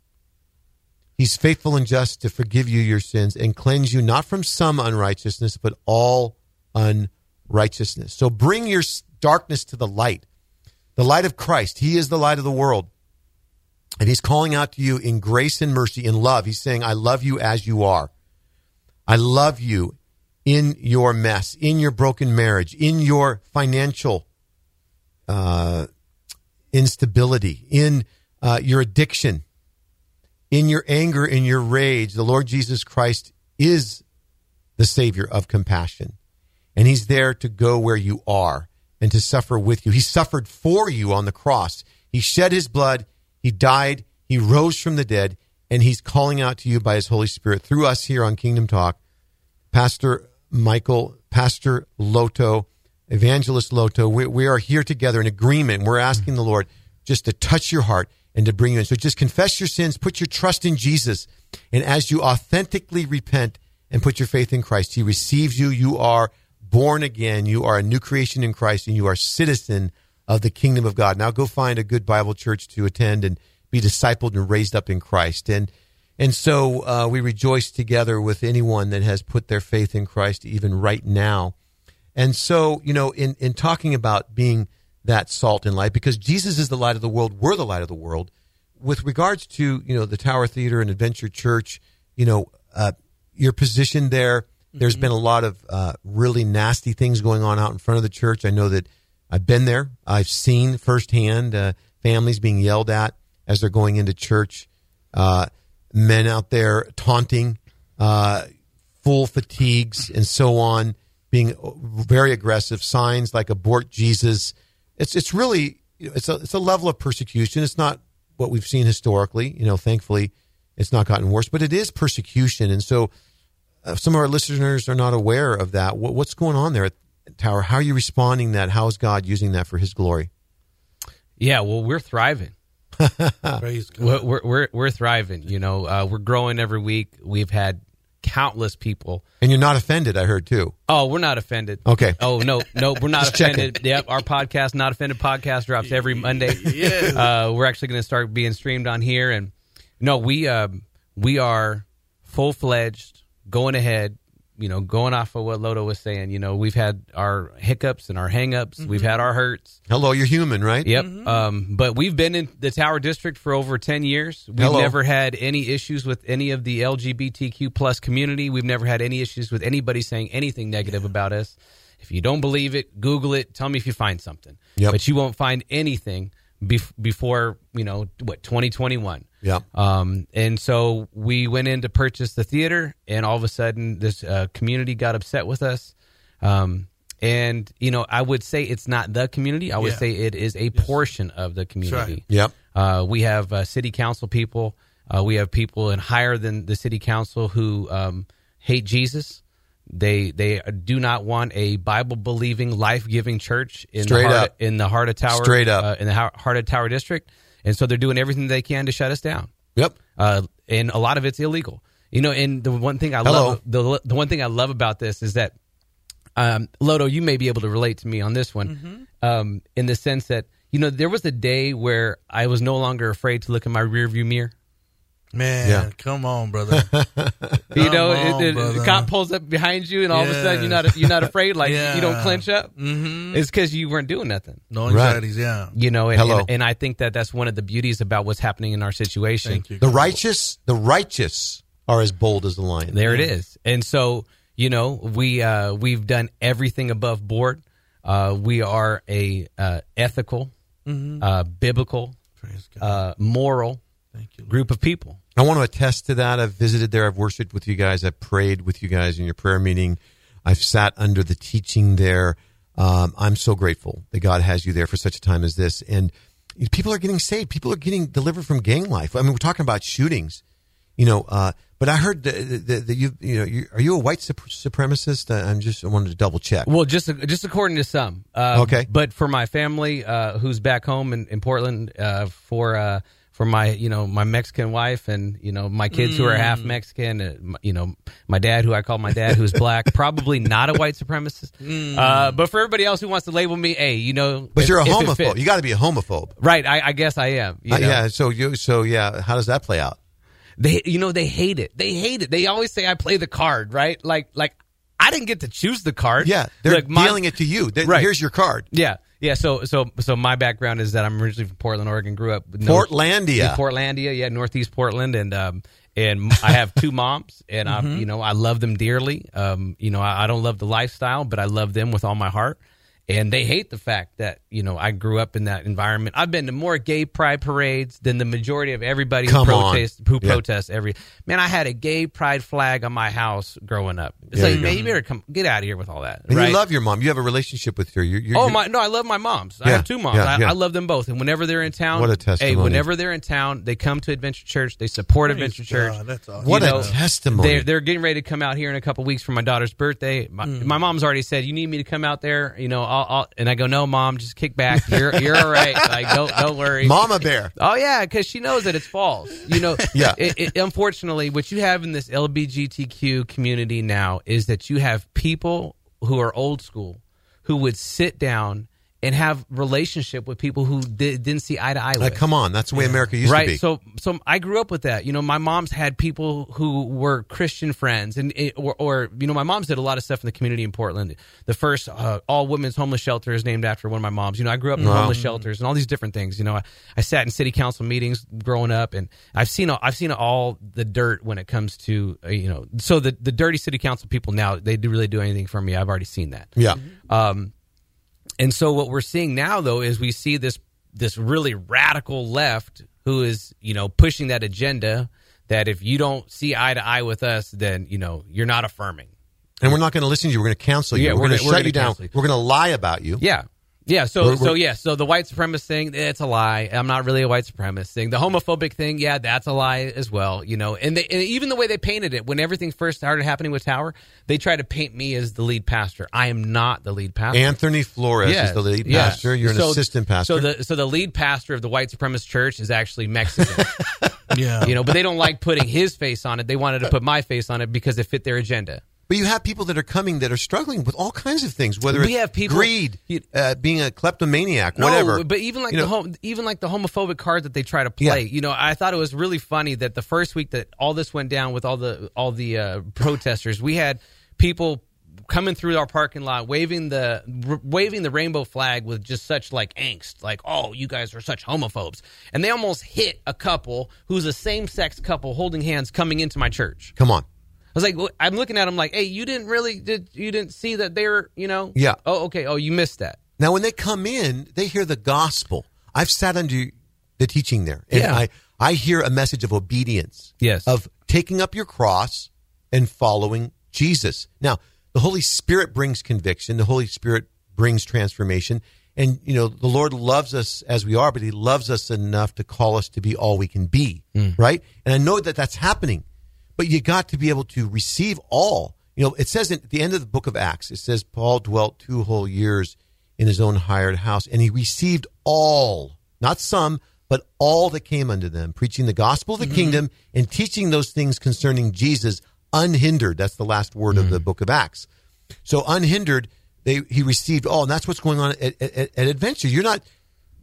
He's faithful and just to forgive you your sins and cleanse you not from some unrighteousness, but all unrighteousness. So bring your darkness to the light, the light of Christ. He is the light of the world. And He's calling out to you in grace and mercy, in love. He's saying, I love you as you are. I love you in your mess, in your broken marriage, in your financial uh, instability, in uh, your addiction, in your anger, in your rage. The Lord Jesus Christ is the Savior of compassion. And He's there to go where you are and to suffer with you. He suffered for you on the cross. He shed His blood. He died. He rose from the dead. And He's calling out to you by His Holy Spirit through us here on Kingdom Talk. Pastor Michael, Pastor Loto, Evangelist Loto, we, we are here together in agreement. We're asking the Lord just to touch your heart and to bring you in. So just confess your sins, put your trust in Jesus. And as you authentically repent and put your faith in Christ, He receives you. You are born again. You are a new creation in Christ and you are citizen of the kingdom of God. Now go find a good Bible church to attend and be discipled and raised up in Christ. And and so uh, we rejoice together with anyone that has put their faith in Christ even right now. And so, you know, in, in talking about being that salt and light, because Jesus is the light of the world, we're the light of the world. With regards to, you know, the Tower Theater and Adventure Church, you know, uh, your position there, there's mm-hmm. been a lot of uh, really nasty things going on out in front of the church. I know that I've been there. I've seen firsthand uh, families being yelled at as they're going into church. Uh, men out there taunting, uh, full fatigues, and so on, being very aggressive. Signs like "abort Jesus." It's it's really it's a it's a level of persecution. It's not what we've seen historically. You know, thankfully, it's not gotten worse, but it is persecution. And so, uh, some of our listeners are not aware of that. What, what's going on there at Tower? How are you responding? That how is God using that for His glory? Yeah, well, we're thriving. Praise God. We're, we're, we're thriving. You know, uh, we're growing every week. We've had countless people. And you're not offended, I heard too. Oh, we're not offended. Okay. Oh no, no, we're not offended. Checking. Yep, our podcast, not offended podcast, drops every Monday. yeah. Uh, we're actually going to start being streamed on here, and no, we uh, we are full fledged, going ahead, you know, going off of what Loto was saying, you know, we've had our hiccups and our hangups. Mm-hmm. We've had our hurts. Hello, you're human, right? Yep. Mm-hmm. Um, but we've been in the Tower District for over 10 years. We've Hello. never had any issues with any of the LGBTQ plus community. We've never had any issues with anybody saying anything negative yeah. about us. If you don't believe it, Google it. Tell me if you find something. Yep. But you won't find anything bef- before, you know, what, 2021. Yeah. Um, and so we went in to purchase the theater, and all of a sudden, this uh, community got upset with us. Um, and you know, I would say it's not the community. I would yeah. say it is a portion of the community. Right. Yep. Uh, we have uh, city council people. Uh, we have people in higher than the city council who um, hate Jesus. They they do not want a Bible believing, life giving church in Straight the heart, up. in the heart of Tower. Straight up uh, in the heart of Tower District and so they're doing everything they can to shut us down. Yep. Uh, and a lot of it's illegal. You know, and the one thing I Hello. love the the one thing I love about this is that um, Loto, you may be able to relate to me on this one, mm-hmm. um, in the sense that you know there was a day where I was no longer afraid to look in my rearview mirror. Man, yeah. come on, brother. you know, on, it, it, the cop pulls up behind you, and all yeah. of a sudden you're not you're not afraid. Like yeah. you don't clench up. Mm-hmm. It's because you weren't doing nothing. No anxieties. Right. Yeah. You know, and, and, and, I think that that's one of the beauties about what's happening in our situation. You, The righteous, the righteous are as bold as the lion. There it is. And so, you know, we uh, we've done everything above board. Uh, we are a uh, ethical, uh, biblical, God. uh, moral Thank you. Group of people. I want to attest to that. I've visited there. I've worshiped with you guys. I've prayed with you guys in your prayer meeting. I've sat under the teaching there. Um, I'm so grateful that God has you there for such a time as this. And people are getting saved. People are getting delivered from gang life. I mean, we're talking about shootings, you know. Uh, but I heard that, you, you know, you, are you a white sup- supremacist? I'm just I wanted to double check. Well, just just according to some. Uh, Okay. But for my family, uh, who's back home in, in Portland, uh, for uh, for my you know my Mexican wife and you know my kids who are half Mm. Mexican, uh, my- you know my dad who I call my dad who's black, probably not a white supremacist. Uh, but for everybody else who wants to label me, hey, you know, Mm. But if- you're a if homophobe. You got to be a homophobe. right? I, I guess I am. you Uh, yeah. So you. So yeah. How does that play out? They, you know, they hate it. They hate it. They always say I play the card, right? Like, like I didn't get to choose the card. Yeah. They're Look, my- dealing it to you. They- Right. Here's your card. Yeah, yeah. So, so, so my background is that I'm originally from Portland, Oregon. Grew up no- Portlandia. in Portlandia, yeah, Northeast Portland, and um, and I have two moms, and I, you know, I love them dearly. Um, you know, I, I don't love the lifestyle, but I love them with all my heart. And they hate the fact that you know I grew up in that environment. I've been to more gay pride parades than the majority of everybody who Come on. protests who Yeah. protests every. Man, I had a gay pride flag on my house growing up. It's There like, you man, you better come get out of here with all that. And right? you love your mom. You have a relationship with her. You're, you're, Oh my! No, I love my moms. I have two moms. yeah, I, yeah. I love them both. And whenever they're in town, What a testimony. Hey, whenever they're in town, they come to Adventure Church. They support Praise Adventure Church. That's awesome. What You a testimony. They're, they're getting ready to come out here in a couple weeks for my daughter's birthday. My, Mm. my mom's already said, "You need me to come out there." You know, I'll, I'll, and I go, "No, mom, just kick back. You're you're all right. Like, don't don't worry." Mama Bear. Oh yeah, because she knows that it's false. You know, Yeah. It, it, unfortunately, what you have in this LBGTQ community now is that you have people who are old school who would sit down and have relationship with people who di- didn't see eye to eye with. Like, come on. That's the way America used right. to be. So, so I grew up with that. You know, my mom's had people who were Christian friends, and or, or you know, my mom's did a lot of stuff in the community in Portland. The first uh, all women's homeless shelter is named after one of my moms. You know, I grew up in homeless shelters and all these different things. You know, I, I sat in city council meetings growing up, and I've seen all- I've seen all the dirt when it comes to uh, you know. So the the dirty city council people now they do really do anything for me. I've already seen that. yeah. Um, and so what we're seeing now, though, is we see this this really radical left who is you know pushing that agenda that if you don't see eye to eye with us, then you know you're not affirming. And we're not going to listen to you. We're going to cancel you. Yeah, we're, we're going to shut you down. We're going to lie about you. Yeah. Yeah, so We're- so we're- yeah, so the white supremacist thing, it's a lie. I'm not really a white supremacist thing. The homophobic thing, yeah, that's a lie as well. You know, and, they, and even the way they painted it when everything first started happening with Tower, they tried to paint me as the lead pastor. I am not the lead pastor. Anthony Flores Yes, is the lead yes. pastor. You're an So- assistant pastor. So the so the lead pastor of the white supremacist church is actually Mexican. Yeah. you know, but they don't like putting his face on it. They wanted to put my face on it because it fit their agenda. But you have people that are coming that are struggling with all kinds of things, whether We it's have people- greed, uh, being a kleptomaniac, whatever. But even like You the even like the homophobic card that they try to play. Yeah. You know, I thought it was really funny that the first week that all this went down with all the all the uh, protesters, we had people coming through our parking lot waving the r- waving the rainbow flag with just such like angst like oh you guys are such homophobes and they almost hit a couple who's a same-sex couple holding hands coming into my church Come on. I was like, I'm looking at them like, hey, you didn't really did you didn't see that they're, you know? Yeah. Oh, okay. Oh, you missed that. Now, when they come in, they hear the gospel. I've sat under the teaching there, and Yeah. I, I hear a message of obedience. Yes. Of taking up your cross and following Jesus. Now, the Holy Spirit brings conviction. The Holy Spirit brings transformation. And, you know, the Lord loves us as we are, but He loves us enough to call us to be all we can be, mm. right? And I know that that's happening, but you got to be able to receive all. You know, it says at the end of the book of Acts, it says Paul dwelt two whole years in his own hired house, and he received all, not some, but all that came unto them, preaching the gospel of the mm-hmm. kingdom and teaching those things concerning Jesus unhindered. That's the last word of the mm. book of Acts. So unhindered, they he received all, and that's what's going on at, at, at Adventure. You're not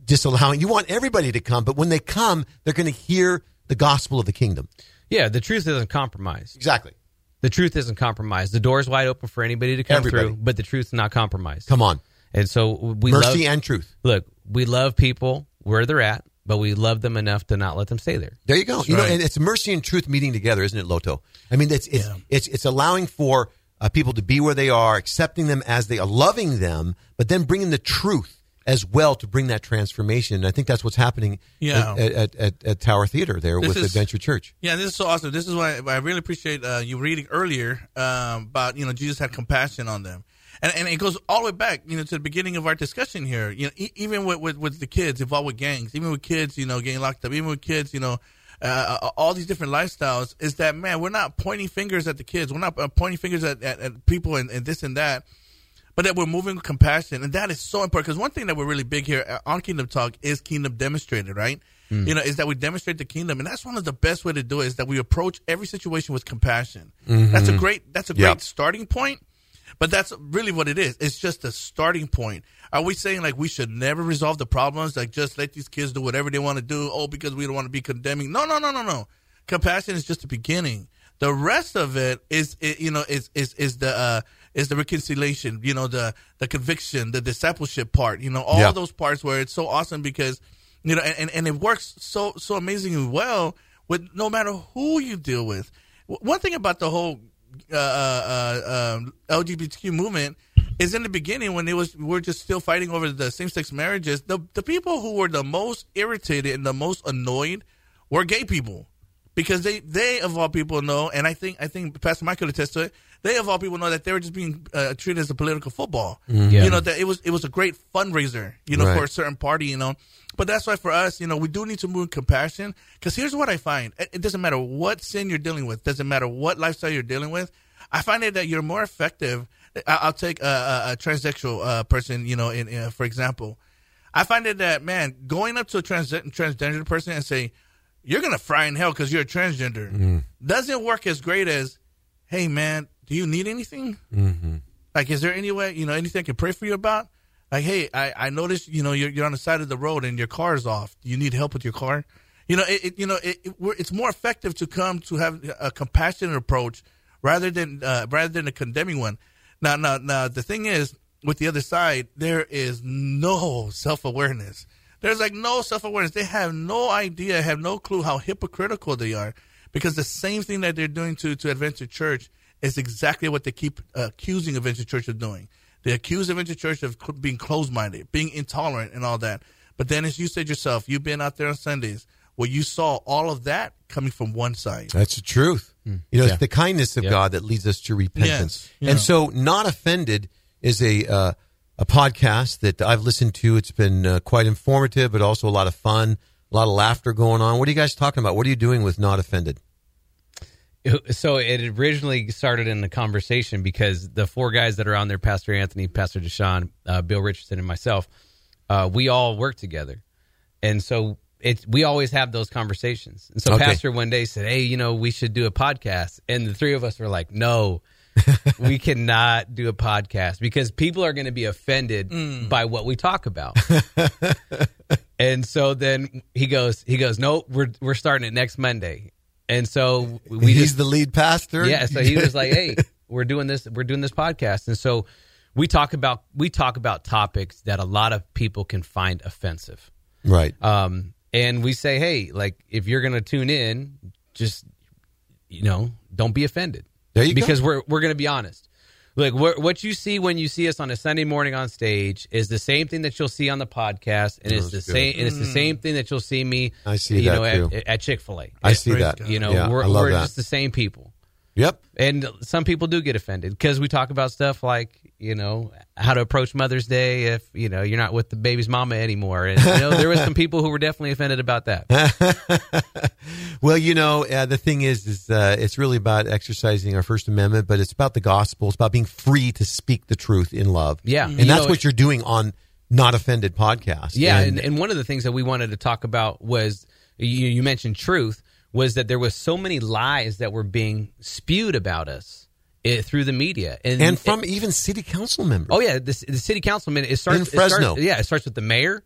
disallowing. You want everybody to come, but when they come, they're going to hear the gospel of the kingdom. Yeah, the truth isn't compromised. Exactly. The truth isn't compromised. The door's wide open for anybody to come Everybody. through, but the truth's not compromised. Come on, And so we mercy love, and truth. look, we love people where they're at. but we love them enough to not let them stay there. There you go. you know, and it's mercy and truth meeting together, isn't it, Loto? I mean, it's it's Yeah. it's it's allowing for uh, people to be where they are, accepting them as they are, loving them, but then bringing the truth as well to bring that transformation. And I think that's what's happening Yeah. at, at, at, at Tower Theater there This with is- Adventure Church. Yeah, this is so awesome. This is why I really appreciate uh, you reading earlier um, about you know Jesus had compassion on them, and and it goes all the way back you know to the beginning of our discussion here. You know, e- even with, with with the kids involved with gangs, even with kids you know getting locked up, even with kids you know. Uh, all these different lifestyles is that man we're not pointing fingers at the kids we're not uh, pointing fingers at, at, at people and, and this and that but that we're moving with compassion, and that is so important. Because one thing that we're really big here on Kingdom Talk is Kingdom demonstrated, right? You know, is that we demonstrate the kingdom, and that's one of the best way to do it. Is that we approach every situation with compassion. That's a great. That's a great Yep. starting point. But that's really what it is. It's just a starting point. Are we saying like we should never resolve the problems? Like just let these kids do whatever they want to do? Oh, because we don't want to be condemning? No, no, no, no, no. Compassion is just the beginning. The rest of it is, i you know, is is is the uh, is the reconciliation. You know, the the conviction, the discipleship part. You know, all Yeah. those parts where it's so awesome because you know, and, and, it works so so amazingly well with no matter who you deal with. One thing about the whole uh, uh, um, LGBTQ movement is in the beginning when it was we we're just still fighting over the same sex marriages. The the people who were the most irritated and the most annoyed were gay people because they they of all people know, and I think I think Pastor Mike could attest to it. They of all people know that they were just being uh, treated as a political football. Yeah. You know that it was it was a great fundraiser. You know Right. for a certain party. You know, but that's why for us, you know, we do need to move with compassion. Because here's what I find: it, it doesn't matter what sin you're dealing with, doesn't matter what lifestyle you're dealing with. I find it that you're more effective. I'll take a, a, a transsexual uh, person, you know, in, uh, for example. I find it that man going up to a trans- transgender person and say, "You're gonna fry in hell because you're a transgender," doesn't work as great as, "Hey man, do you need anything? Like, is there any way you know anything I can pray for you about? Like, hey, I, I noticed you know you're you're on the side of the road and your car is off. Do you need help with your car? You know, it, it you know it, it, we're, it's more effective to come to have a compassionate approach rather than uh, rather than a condemning one. Now, now, now, the thing is with the other side, there is no self awareness. There's like no self awareness. They have no idea, have no clue how hypocritical they are, because the same thing that they're doing to to Adventure Church is exactly what they keep uh, accusing Adventure Church of doing. They accuse Adventure Church of being closed minded, being intolerant, and all that. But then, as you said yourself, you've been out there on Sundays where you saw all of that coming from one side. That's the truth. You know, Yeah. it's the kindness of Yeah. God that leads us to repentance. Yes. Yeah. And so, Not Offended is a uh, a podcast that I've listened to. It's been uh, quite informative, but also a lot of fun, a lot of laughter going on. What are you guys talking about? What are you doing with Not Offended? So it originally started in the conversation because the four guys that are on there, Pastor Anthony, Pastor Deshaun, uh, Bill Richardson, and myself, uh, we all work together, and so it's we always have those conversations. And so Okay. Pastor one day said, "Hey, you know, we should do a podcast," and the three of us were like, "No." we cannot do a podcast because people are going to be offended by what we talk about. and so then he goes, he goes, no, we're we're starting it next Monday. And so we He's just the lead pastor. yeah, so he was like, "Hey, we're doing this. We're doing this podcast." And so we talk about we talk about topics that a lot of people can find offensive. right. Um, and we say, "Hey, like if you're going to tune in, just you know, don't be offended." There you go. because we're we're going to be honest. Like what what you see when you see us on a Sunday morning on stage is the same thing that you'll see on the podcast, and it's the good. same and it's the mm. same thing that you'll see me. I see you that know, too. at, at Chick Fil A. I see that. God. You know, Yeah, we're, we're just the same people. Yep. And some people do get offended because we talk about stuff like, you know, how to approach Mother's Day if, you know, you're not with the baby's mama anymore. And, you know, there was some people who were definitely offended about that. Well, you know, uh, the thing is, is uh, it's really about exercising our First Amendment, but it's about the gospel. It's about being free to speak the truth in love. Yeah. and You that's know, what you're doing on Not Offended podcast. Yeah. and, And, and one of the things that we wanted to talk about was you, you mentioned truth was that there was so many lies that were being spewed about us eh, through the media. And, and from even city council members. oh, yeah. The, the city councilman, it starts, In it starts- Fresno. yeah. It starts with the mayor.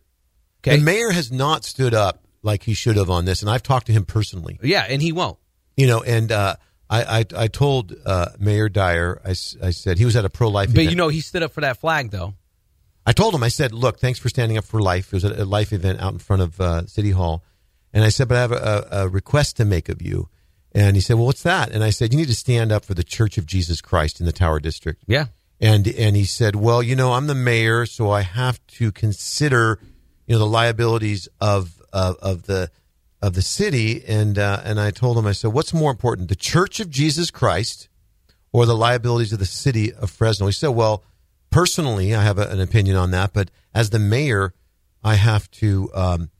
Okay. The mayor has not stood up like he should have on this, and I've talked to him personally. yeah. And he won't. You know, and uh, I, I I told uh, Mayor Dyer, I, I said he was at a pro life. But, you know, he stood up for that flag, though. I told him, I said, look, thanks for standing up for life. It was a, a life event out in front of uh, City Hall. And I said, but I have a, a, request to make of you. And he said, well, what's that? And I said, you need to stand up for the Church of Jesus Christ in the Tower District. Yeah. And, and he said, well, you know, I'm the mayor, so I have to consider, you know, the liabilities of, of, of the, of the city. And, uh, and I told him, I said, what's more important, the Church of Jesus Christ or the liabilities of the city of Fresno? He said, well, personally, I have a, an opinion on that, but as the mayor, I have to um,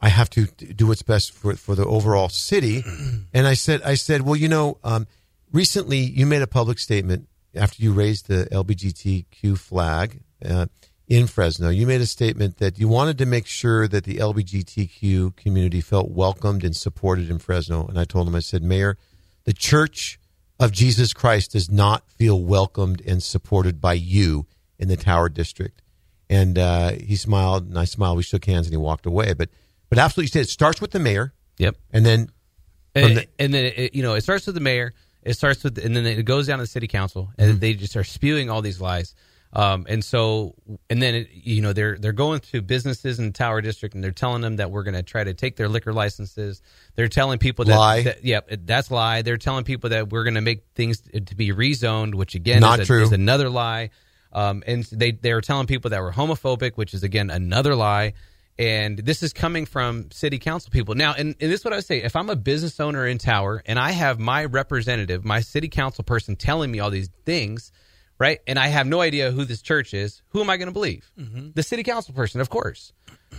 I have to do what's best for for the overall city. And I said, I said, well, you know, um, recently you made a public statement after you raised the LBGTQ flag uh, in Fresno. You made a statement that you wanted to make sure that the LBGTQ community felt welcomed and supported in Fresno. And I told him, I said, Mayor, the church of Jesus Christ does not feel welcomed and supported by you in the Tower District. And uh, he smiled, and I smiled. We shook hands, and he walked away. But, but absolutely, said it starts with the mayor. Yep. And then, and, the, and then it, you know, it starts with the mayor. It starts with, and then it goes down to the city council, and mm-hmm. they just are spewing all these lies. Um, and so, and then it, you know they're they're going to businesses in the Tower District and they're telling them that we're going to try to take their liquor licenses. They're telling people that, lie. That, yeah, that's lie. They're telling people that we're going to make things to be rezoned, which again Not is, a, true. is another lie. Um, and they they were telling people that we're homophobic, which is again another lie. And this is coming from city council people. Now, and, and this is what I say: if I'm a business owner in Tower and I have my representative, my city council person, telling me all these things right? And I have no idea who this church is. Who am I going to believe? Mm-hmm. The city council person, of course,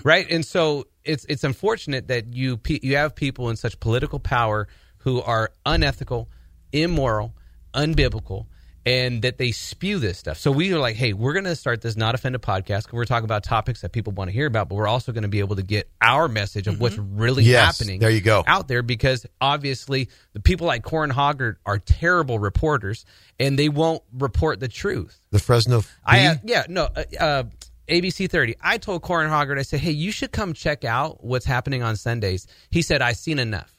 right? And so it's it's unfortunate that you you have people in such political power who are unethical, immoral, unbiblical, and that they spew this stuff. So we are like, hey, we're going to start this Not Offended podcast because we're talking about topics that people want to hear about, but we're also going to be able to get our message of mm-hmm. what's really yes, happening. There you go. Out there because obviously the people like Corin Hoggard are terrible reporters and they won't report the truth. The Fresno. I uh, yeah no. Uh, uh, ABC 30. I told Corin Hoggard, I said, hey, you should come check out what's happening on Sundays. He said, I've seen enough.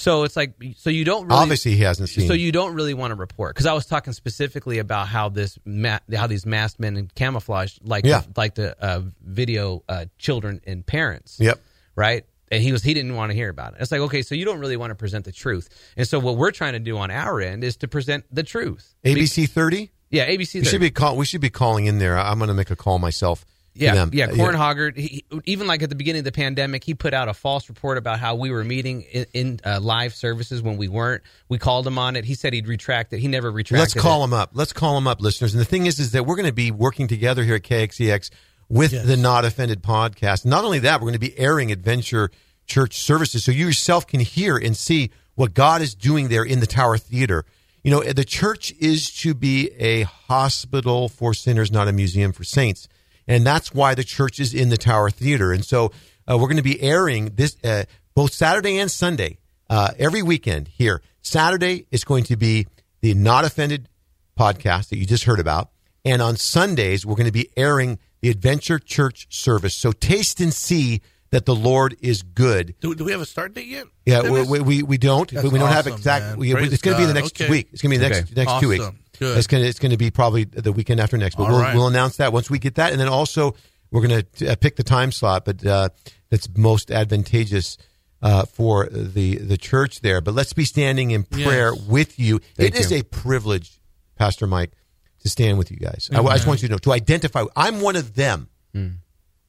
So it's like so you don't really, obviously he hasn't seen. So you don't really want to report because I was talking specifically about how this ma- how these masked men in camouflage like yeah. like to uh, video uh, children and parents. Yep. Right. And he was he didn't want to hear about it. It's like okay, so you don't really want to present the truth. And so what we're trying to do on our end is to present the truth. ABC thirty. Yeah, ABC. 30. We should be call, We should be calling in there. I'm going to make a call myself yeah, them. yeah. Corin yeah. Hoggard, he, even like at the beginning of the pandemic, he put out a false report about how we were meeting in, in uh, live services when we weren't. We called him on it. He said he'd retract it. He never retracted. Let's call it. him up. Let's call him up, listeners. And the thing is, is that we're going to be working together here at KXEX with yes. the Not Offended podcast. Not only that, we're going to be airing Adventure Church services, so you yourself can hear and see what God is doing there in the Tower Theater. You know, the church is to be a hospital for sinners, not a museum for saints and that's why the church is in the Tower Theater. And so uh, we're going to be airing this uh, both Saturday and Sunday uh, every weekend here. Saturday is going to be the Not Offended podcast that you just heard about, and on Sundays we're going to be airing the Adventure Church service. So taste and see that the Lord is good. Do, do we have a start date yet? Yeah, we, we, we, don't. That's we don't awesome, have exact. We, it's going to be the next okay. week. It's going to be the next okay. next awesome. two weeks. Good. It's going to it's going to be probably the weekend after next, but we'll, right. we'll announce that once we get that, and then also we're going to uh, pick the time slot, but uh, that's most advantageous. Uh, for the the church there, but let's be standing in prayer yes. with you. Thank it is you. a privilege, Pastor Mike, to stand with you guys. I, I, just want you to know to identify. I'm one of them. Mm.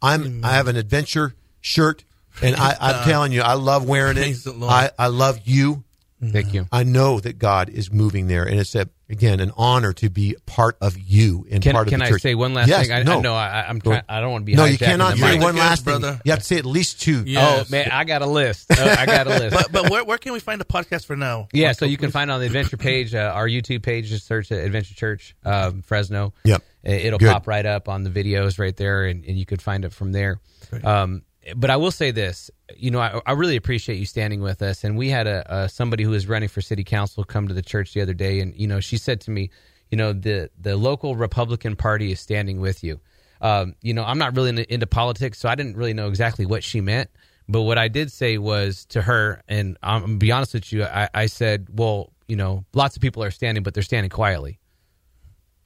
I'm. I have an adventure shirt and I, am telling you, I love wearing it. I, I love you. Thank you. I know that God is moving there, and it's a, again an honor to be part of you and can, part of can the I church. say one last yes, thing? I, no, I know I, am trying. I don't want to be. No, you cannot say one last brother. thing. You have to say at least two. Yes. Oh man, I got a list. Oh, I got a list. but but where, where can we find the podcast for now? Yeah, Marco, so you please? can find it on the Adventure page, uh, our YouTube page. Just search Adventure Church um, Fresno. Yep, it'll Good. pop right up on the videos right there, and, and you could find it from there. Um, but I will say this, you know, I, I, really appreciate you standing with us. And we had a, a, somebody who was running for city council come to the church the other day, and you know, she said to me, you know, the the local Republican Party is standing with you. Um, you know, I'm not really into, into, politics, so I didn't really know exactly what she meant. But what I did say was to her, and I'm be honest with you, I, I said, well, you know, lots of people are standing, but they're standing quietly.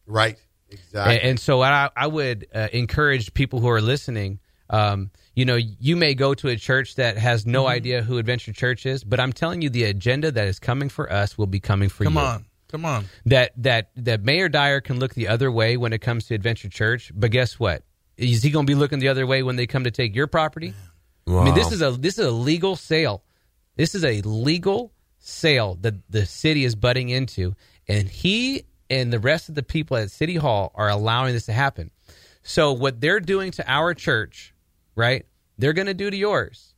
Right. Exactly. And, and so I, I would uh, encourage people who are listening. Um, you know, you may go to a church that has no Mm-hmm. idea who Adventure Church is, but I'm telling you, the agenda that is coming for us will be coming for Come you. Come on, come on. That that that Mayor Dyer can look the other way when it comes to Adventure Church, but guess what? Is he going to be looking the other way when they come to take your property? I mean, this is a this is a legal sale. This is a legal sale that the city is butting into, and he and the rest of the people at City Hall are allowing this to happen. So what they're doing to our church, right? They're going to do to yours.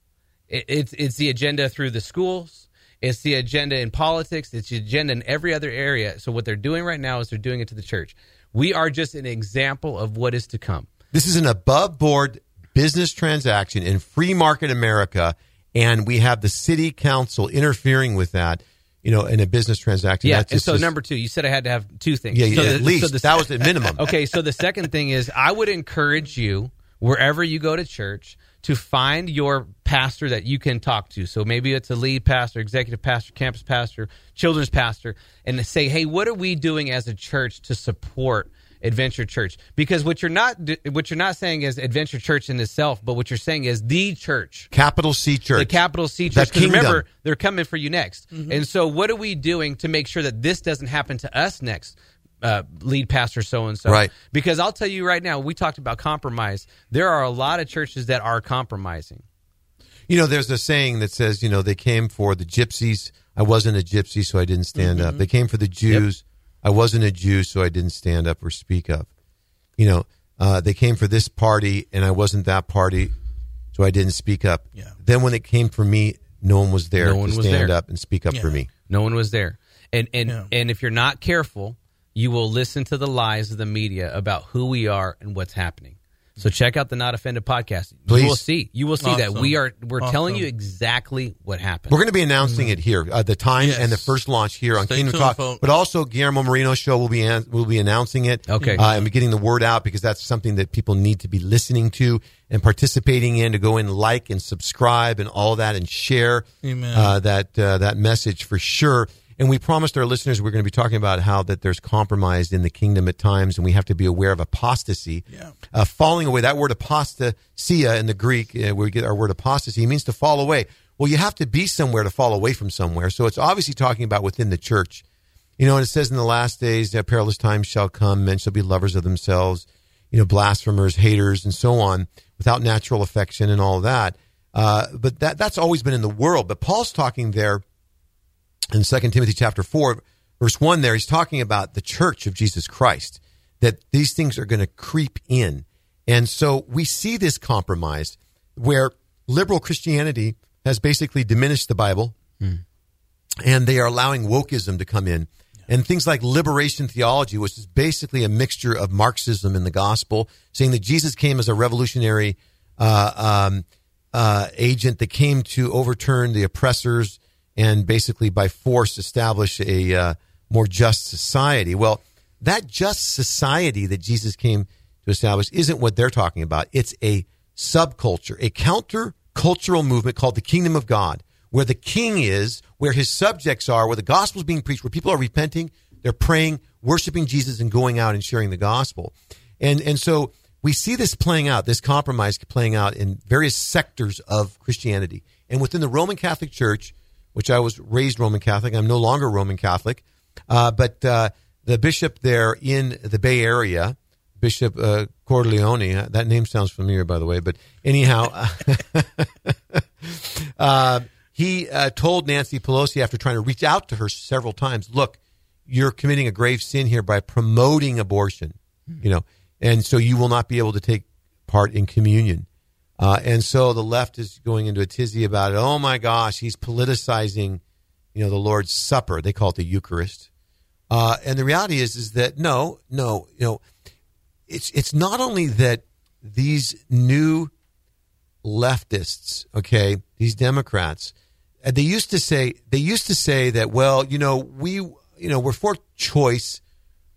It, it's it's the agenda through the schools. It's the agenda in politics. It's the agenda in every other area. So what they're doing right now is they're doing it to the church. We are just an example of what is to come. This is an above board business transaction in free market America, and we have the city council interfering with that. You know, in a business transaction. Yeah. That's And so just- number two, you said I had to have two things. yeah, So yeah, the- at least so the- that was the minimum. okay, so the second thing is I would encourage you wherever you go to church to find your pastor that you can talk to. So maybe it's a lead pastor, executive pastor, campus pastor, children's pastor, and say, "Hey, what are we doing as a church to support Adventure Church?" Because what you're not what you're not saying is Adventure Church in itself, but what you're saying is the church Capital C Church. the capital C church. church. 'Cause kingdom. remember, they're coming for you next. Mm-hmm. And so, what are we doing to make sure that this doesn't happen to us next? Uh, lead pastor so and so. Right. Because I'll tell you right now, we talked about compromise. There are a lot of churches that are compromising. You know, there's a saying that says, you know, they came for the gypsies. I wasn't a gypsy, so I didn't stand Mm-hmm. up. They came for the Jews. I wasn't a Jew, so I didn't stand up or speak up. You know, uh, they came for this party, and I wasn't that party, so I didn't speak up. Yeah. Then when it came for me, no one was there No to one was stand there. up and speak up for me. No one was there. And and Yeah. and if you're not careful, you will listen to the lies of the media about who we are and what's happening. So check out the Not Offended podcast. Please. You will see. You will see that we are we're telling you exactly what happened. We're going to be announcing it here, uh, the time Yes. and the first launch here on Stay Kingdom tuned, Talk. folks. But also, Guillermo Marino show will be an, will be announcing it. Okay. uh, and be getting the word out because that's something that people need to be listening to and participating in. To go in, like and subscribe and all that, and share Amen. Uh, that uh, that message for sure. And we promised our listeners we're going to be talking about how that there's compromise in the kingdom at times, and we have to be aware of apostasy, Yeah. uh, falling away. That word apostasia in the Greek, uh, where we get our word apostasy, means to fall away. Well, you have to be somewhere to fall away from somewhere. So it's obviously talking about within the church. You know, and it says in the last days, uh, perilous times shall come. Men shall be lovers of themselves, you know, blasphemers, haters, and so on, without natural affection and all that. Uh, but that that's always been in the world. But Paul's talking there in 2 Timothy chapter 4, verse 1 there, he's talking about the church of Jesus Christ, that these things are going to creep in. And so we see this compromise where liberal Christianity has basically diminished the Bible and they are allowing wokeism to come in. And things like liberation theology, which is basically a mixture of Marxism and the gospel, saying that Jesus came as a revolutionary uh, um, uh, agent that came to overturn the oppressors and basically by force establish a uh, more just society. Well, that just society that Jesus came to establish isn't what they're talking about. It's a subculture, a counter cultural movement called the kingdom of God, where the king is, where his subjects are, where the gospel is being preached, where people are repenting, they're praying, worshiping Jesus, and going out and sharing the gospel. And and so we see this playing out, this compromise playing out in various sectors of Christianity. And within the Roman Catholic Church, which I was raised Roman Catholic, I'm no longer Roman Catholic, uh, but uh, the bishop there in the Bay Area, Bishop uh, Corleone, uh, that name sounds familiar, by the way, but anyhow, uh, he uh, told Nancy Pelosi after trying to reach out to her several times, look, you're committing a grave sin here by promoting abortion, you know, and so you will not be able to take part in communion. Uh, and so the left is going into a tizzy about it. Oh my gosh, he's politicizing, you know, the Lord's Supper. They call it the Eucharist. Uh, and the reality is, is that no, no, you know, it's it's not only that these new leftists, okay, these Democrats, and they used to say they used to say that, well, you know, we, you know, we're for choice,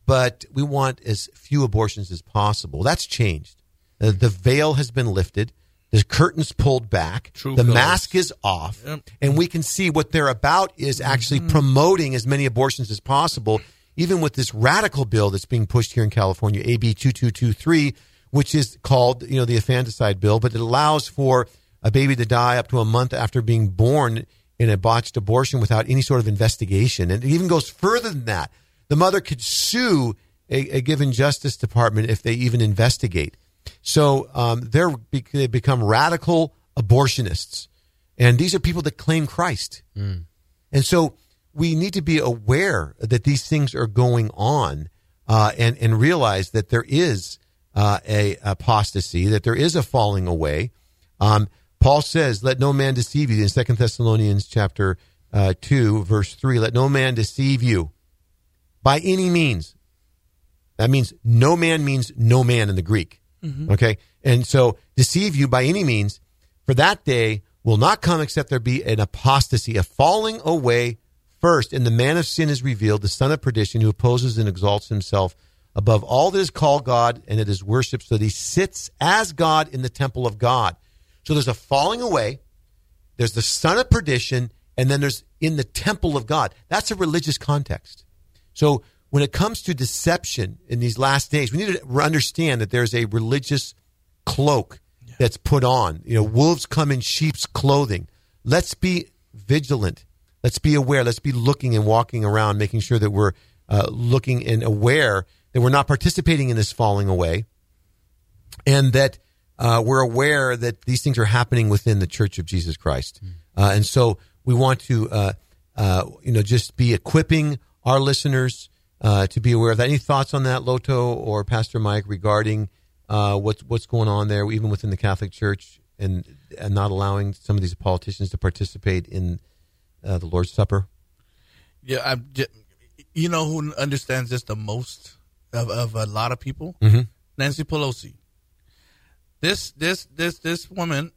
but we want as few abortions as possible. That's changed. Uh, the veil has been lifted. The curtains pulled back. True the colors. mask is off, Yep. and we can see what they're about is actually mm-hmm. promoting as many abortions as possible even with this radical bill that's being pushed here in California, AB 2223, which is called, you know, the infanticide bill, but it allows for a baby to die up to a month after being born in a botched abortion without any sort of investigation. And it even goes further than that. The mother could sue a, a given justice department if they even investigate. So um, they're they become radical abortionists, and these are people that claim Christ. Mm. And so we need to be aware that these things are going on, uh, and and realize that there is uh, a apostasy, that there is a falling away. Um, Paul says, "Let no man deceive you." In Second Thessalonians chapter uh, two, verse three, "Let no man deceive you by any means." That means no man means no man in the Greek. Mm-hmm. Okay, and so deceive you by any means, for that day will not come except there be an apostasy, a falling away first, and the man of sin is revealed, the son of perdition, who opposes and exalts himself above all that is called God and it is worshipped, so that he sits as God in the temple of God. So there's a falling away, there's the son of perdition, and then there's in the temple of God. That's a religious context. So when it comes to deception in these last days, we need to understand that there's a religious cloak that's put on. You know, wolves come in sheep's clothing. Let's be vigilant. Let's be aware. Let's be looking and walking around, making sure that we're uh, looking and aware that we're not participating in this falling away, and that uh, we're aware that these things are happening within the Church of Jesus Christ. Uh, and so we want to, uh, uh, you know, just be equipping our listeners uh, to be aware of that. Any thoughts on that, Loto or Pastor Mike, regarding uh, what's what's going on there, even within the Catholic Church, and and not allowing some of these politicians to participate in uh, the Lord's Supper? Yeah, I'm. Just, you know who understands this the most of, of a lot of people? Mhm. Nancy Pelosi. This this this this woman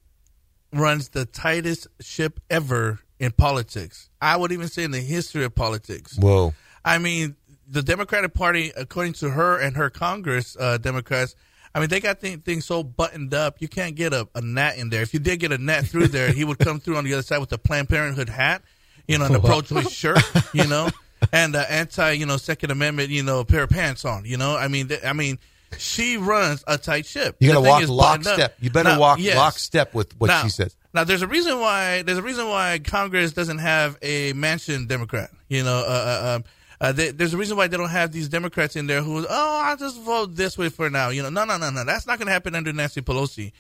runs the tightest ship ever in politics. I would even say in the history of politics. Whoa. I mean, the Democratic Party, according to her and her Congress uh, Democrats, I mean, they got th- things so buttoned up, you can't get a, a gnat in there. If you did get a gnat through there, he would come through on the other side with a Planned Parenthood hat, you know, and a pro-choice shirt, you know, and uh, anti, you know, Second Amendment, you know, pair of pants on, you know. I mean, th- I mean, she runs a tight ship. You got to walk is buttoned up. lockstep. You better Now, walk yes. lockstep with what Now- she says. Now, there's a reason why there's a reason why Congress doesn't have a Manchin Democrat. You know, uh, uh, um, uh, they, there's a reason why they don't have these Democrats in there who, oh, I'll just vote this way for now. You know, no, no, no, no. That's not going to happen under Nancy Pelosi.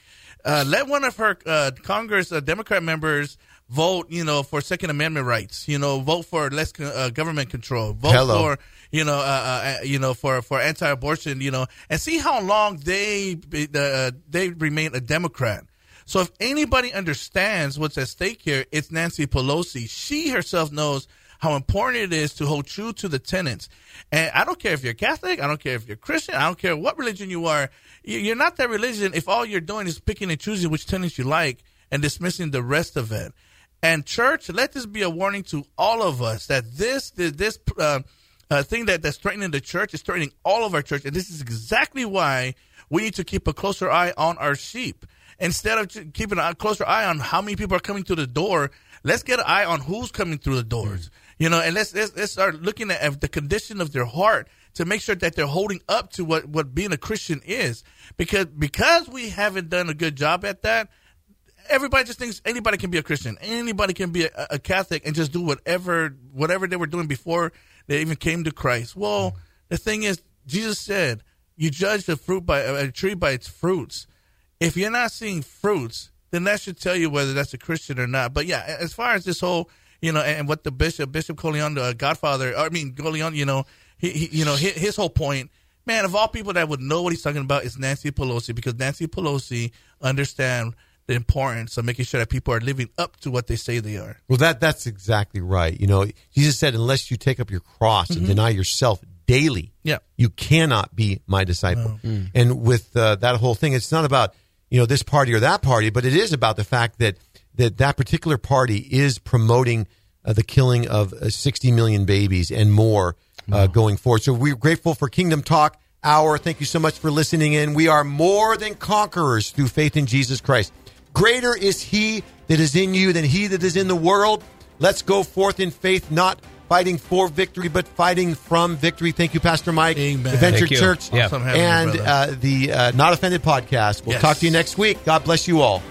Uh, let one of her uh, Congress uh, Democrat members vote, you know, for Second Amendment rights. You know, vote for less uh, government control. Vote Hello. for you know, uh, uh, you know, for for anti-abortion. You know, and see how long they uh, they remain a Democrat. So if anybody understands what's at stake here, it's Nancy Pelosi. She herself knows how important it is to hold true to the tenets. And I don't care if you're Catholic, I don't care if you're Christian, I don't care what religion you are. You- You're not that religion if all you're doing is picking and choosing which tenets you like and dismissing the rest of it. And church, let this be a warning to all of us that this this, this uh, uh, thing that that's threatening the church is threatening all of our church, and this is exactly why we need to keep a closer eye on our sheep instead of keeping a closer eye on how many people are coming through the door. Let's get an eye on who's coming through the doors, you know, and let's let's, let's start looking at, the condition of their heart to make sure that they're holding up to what what being a Christian is, because because we haven't done a good job at that everybody just thinks anybody can be a Christian, anybody can be a, a Catholic, and just do whatever whatever they were doing before they even came to Christ. Well, the thing is, Jesus said, "You judge the fruit by a tree by its fruits." If you're not seeing fruits, then that should tell you whether that's a Christian or not. But yeah, as far as this whole, you know, and what the bishop, Bishop Coleon, uh, Godfather, I mean Coleon, you know, he, he you know, his, his whole point. Man, of all people that would know what he's talking about is Nancy Pelosi because Nancy Pelosi understand the importance of making sure that people are living up to what they say they are. Well, that that's exactly right. You know, Jesus said, "Unless you take up your cross and deny yourself daily, Yeah. you cannot be my disciple." And with uh, that whole thing, it's not about you know this party or that party, but it is about the fact that that that particular party is promoting uh, the killing of uh, 60 million babies and more uh, going forward. So we're grateful for Kingdom Talk Hour. Thank you so much for listening in. We are more than conquerors through faith in Jesus Christ. Greater is He that is in you than He that is in the world. Let's go forth in faith, not fighting for victory, but fighting from victory. Thank you, Pastor Mike. Amen. Adventure Thank. Church. Yeah. Awesome having you, And brother. uh, the uh, Not Offended podcast. We'll Yes. talk to you next week. God bless you all.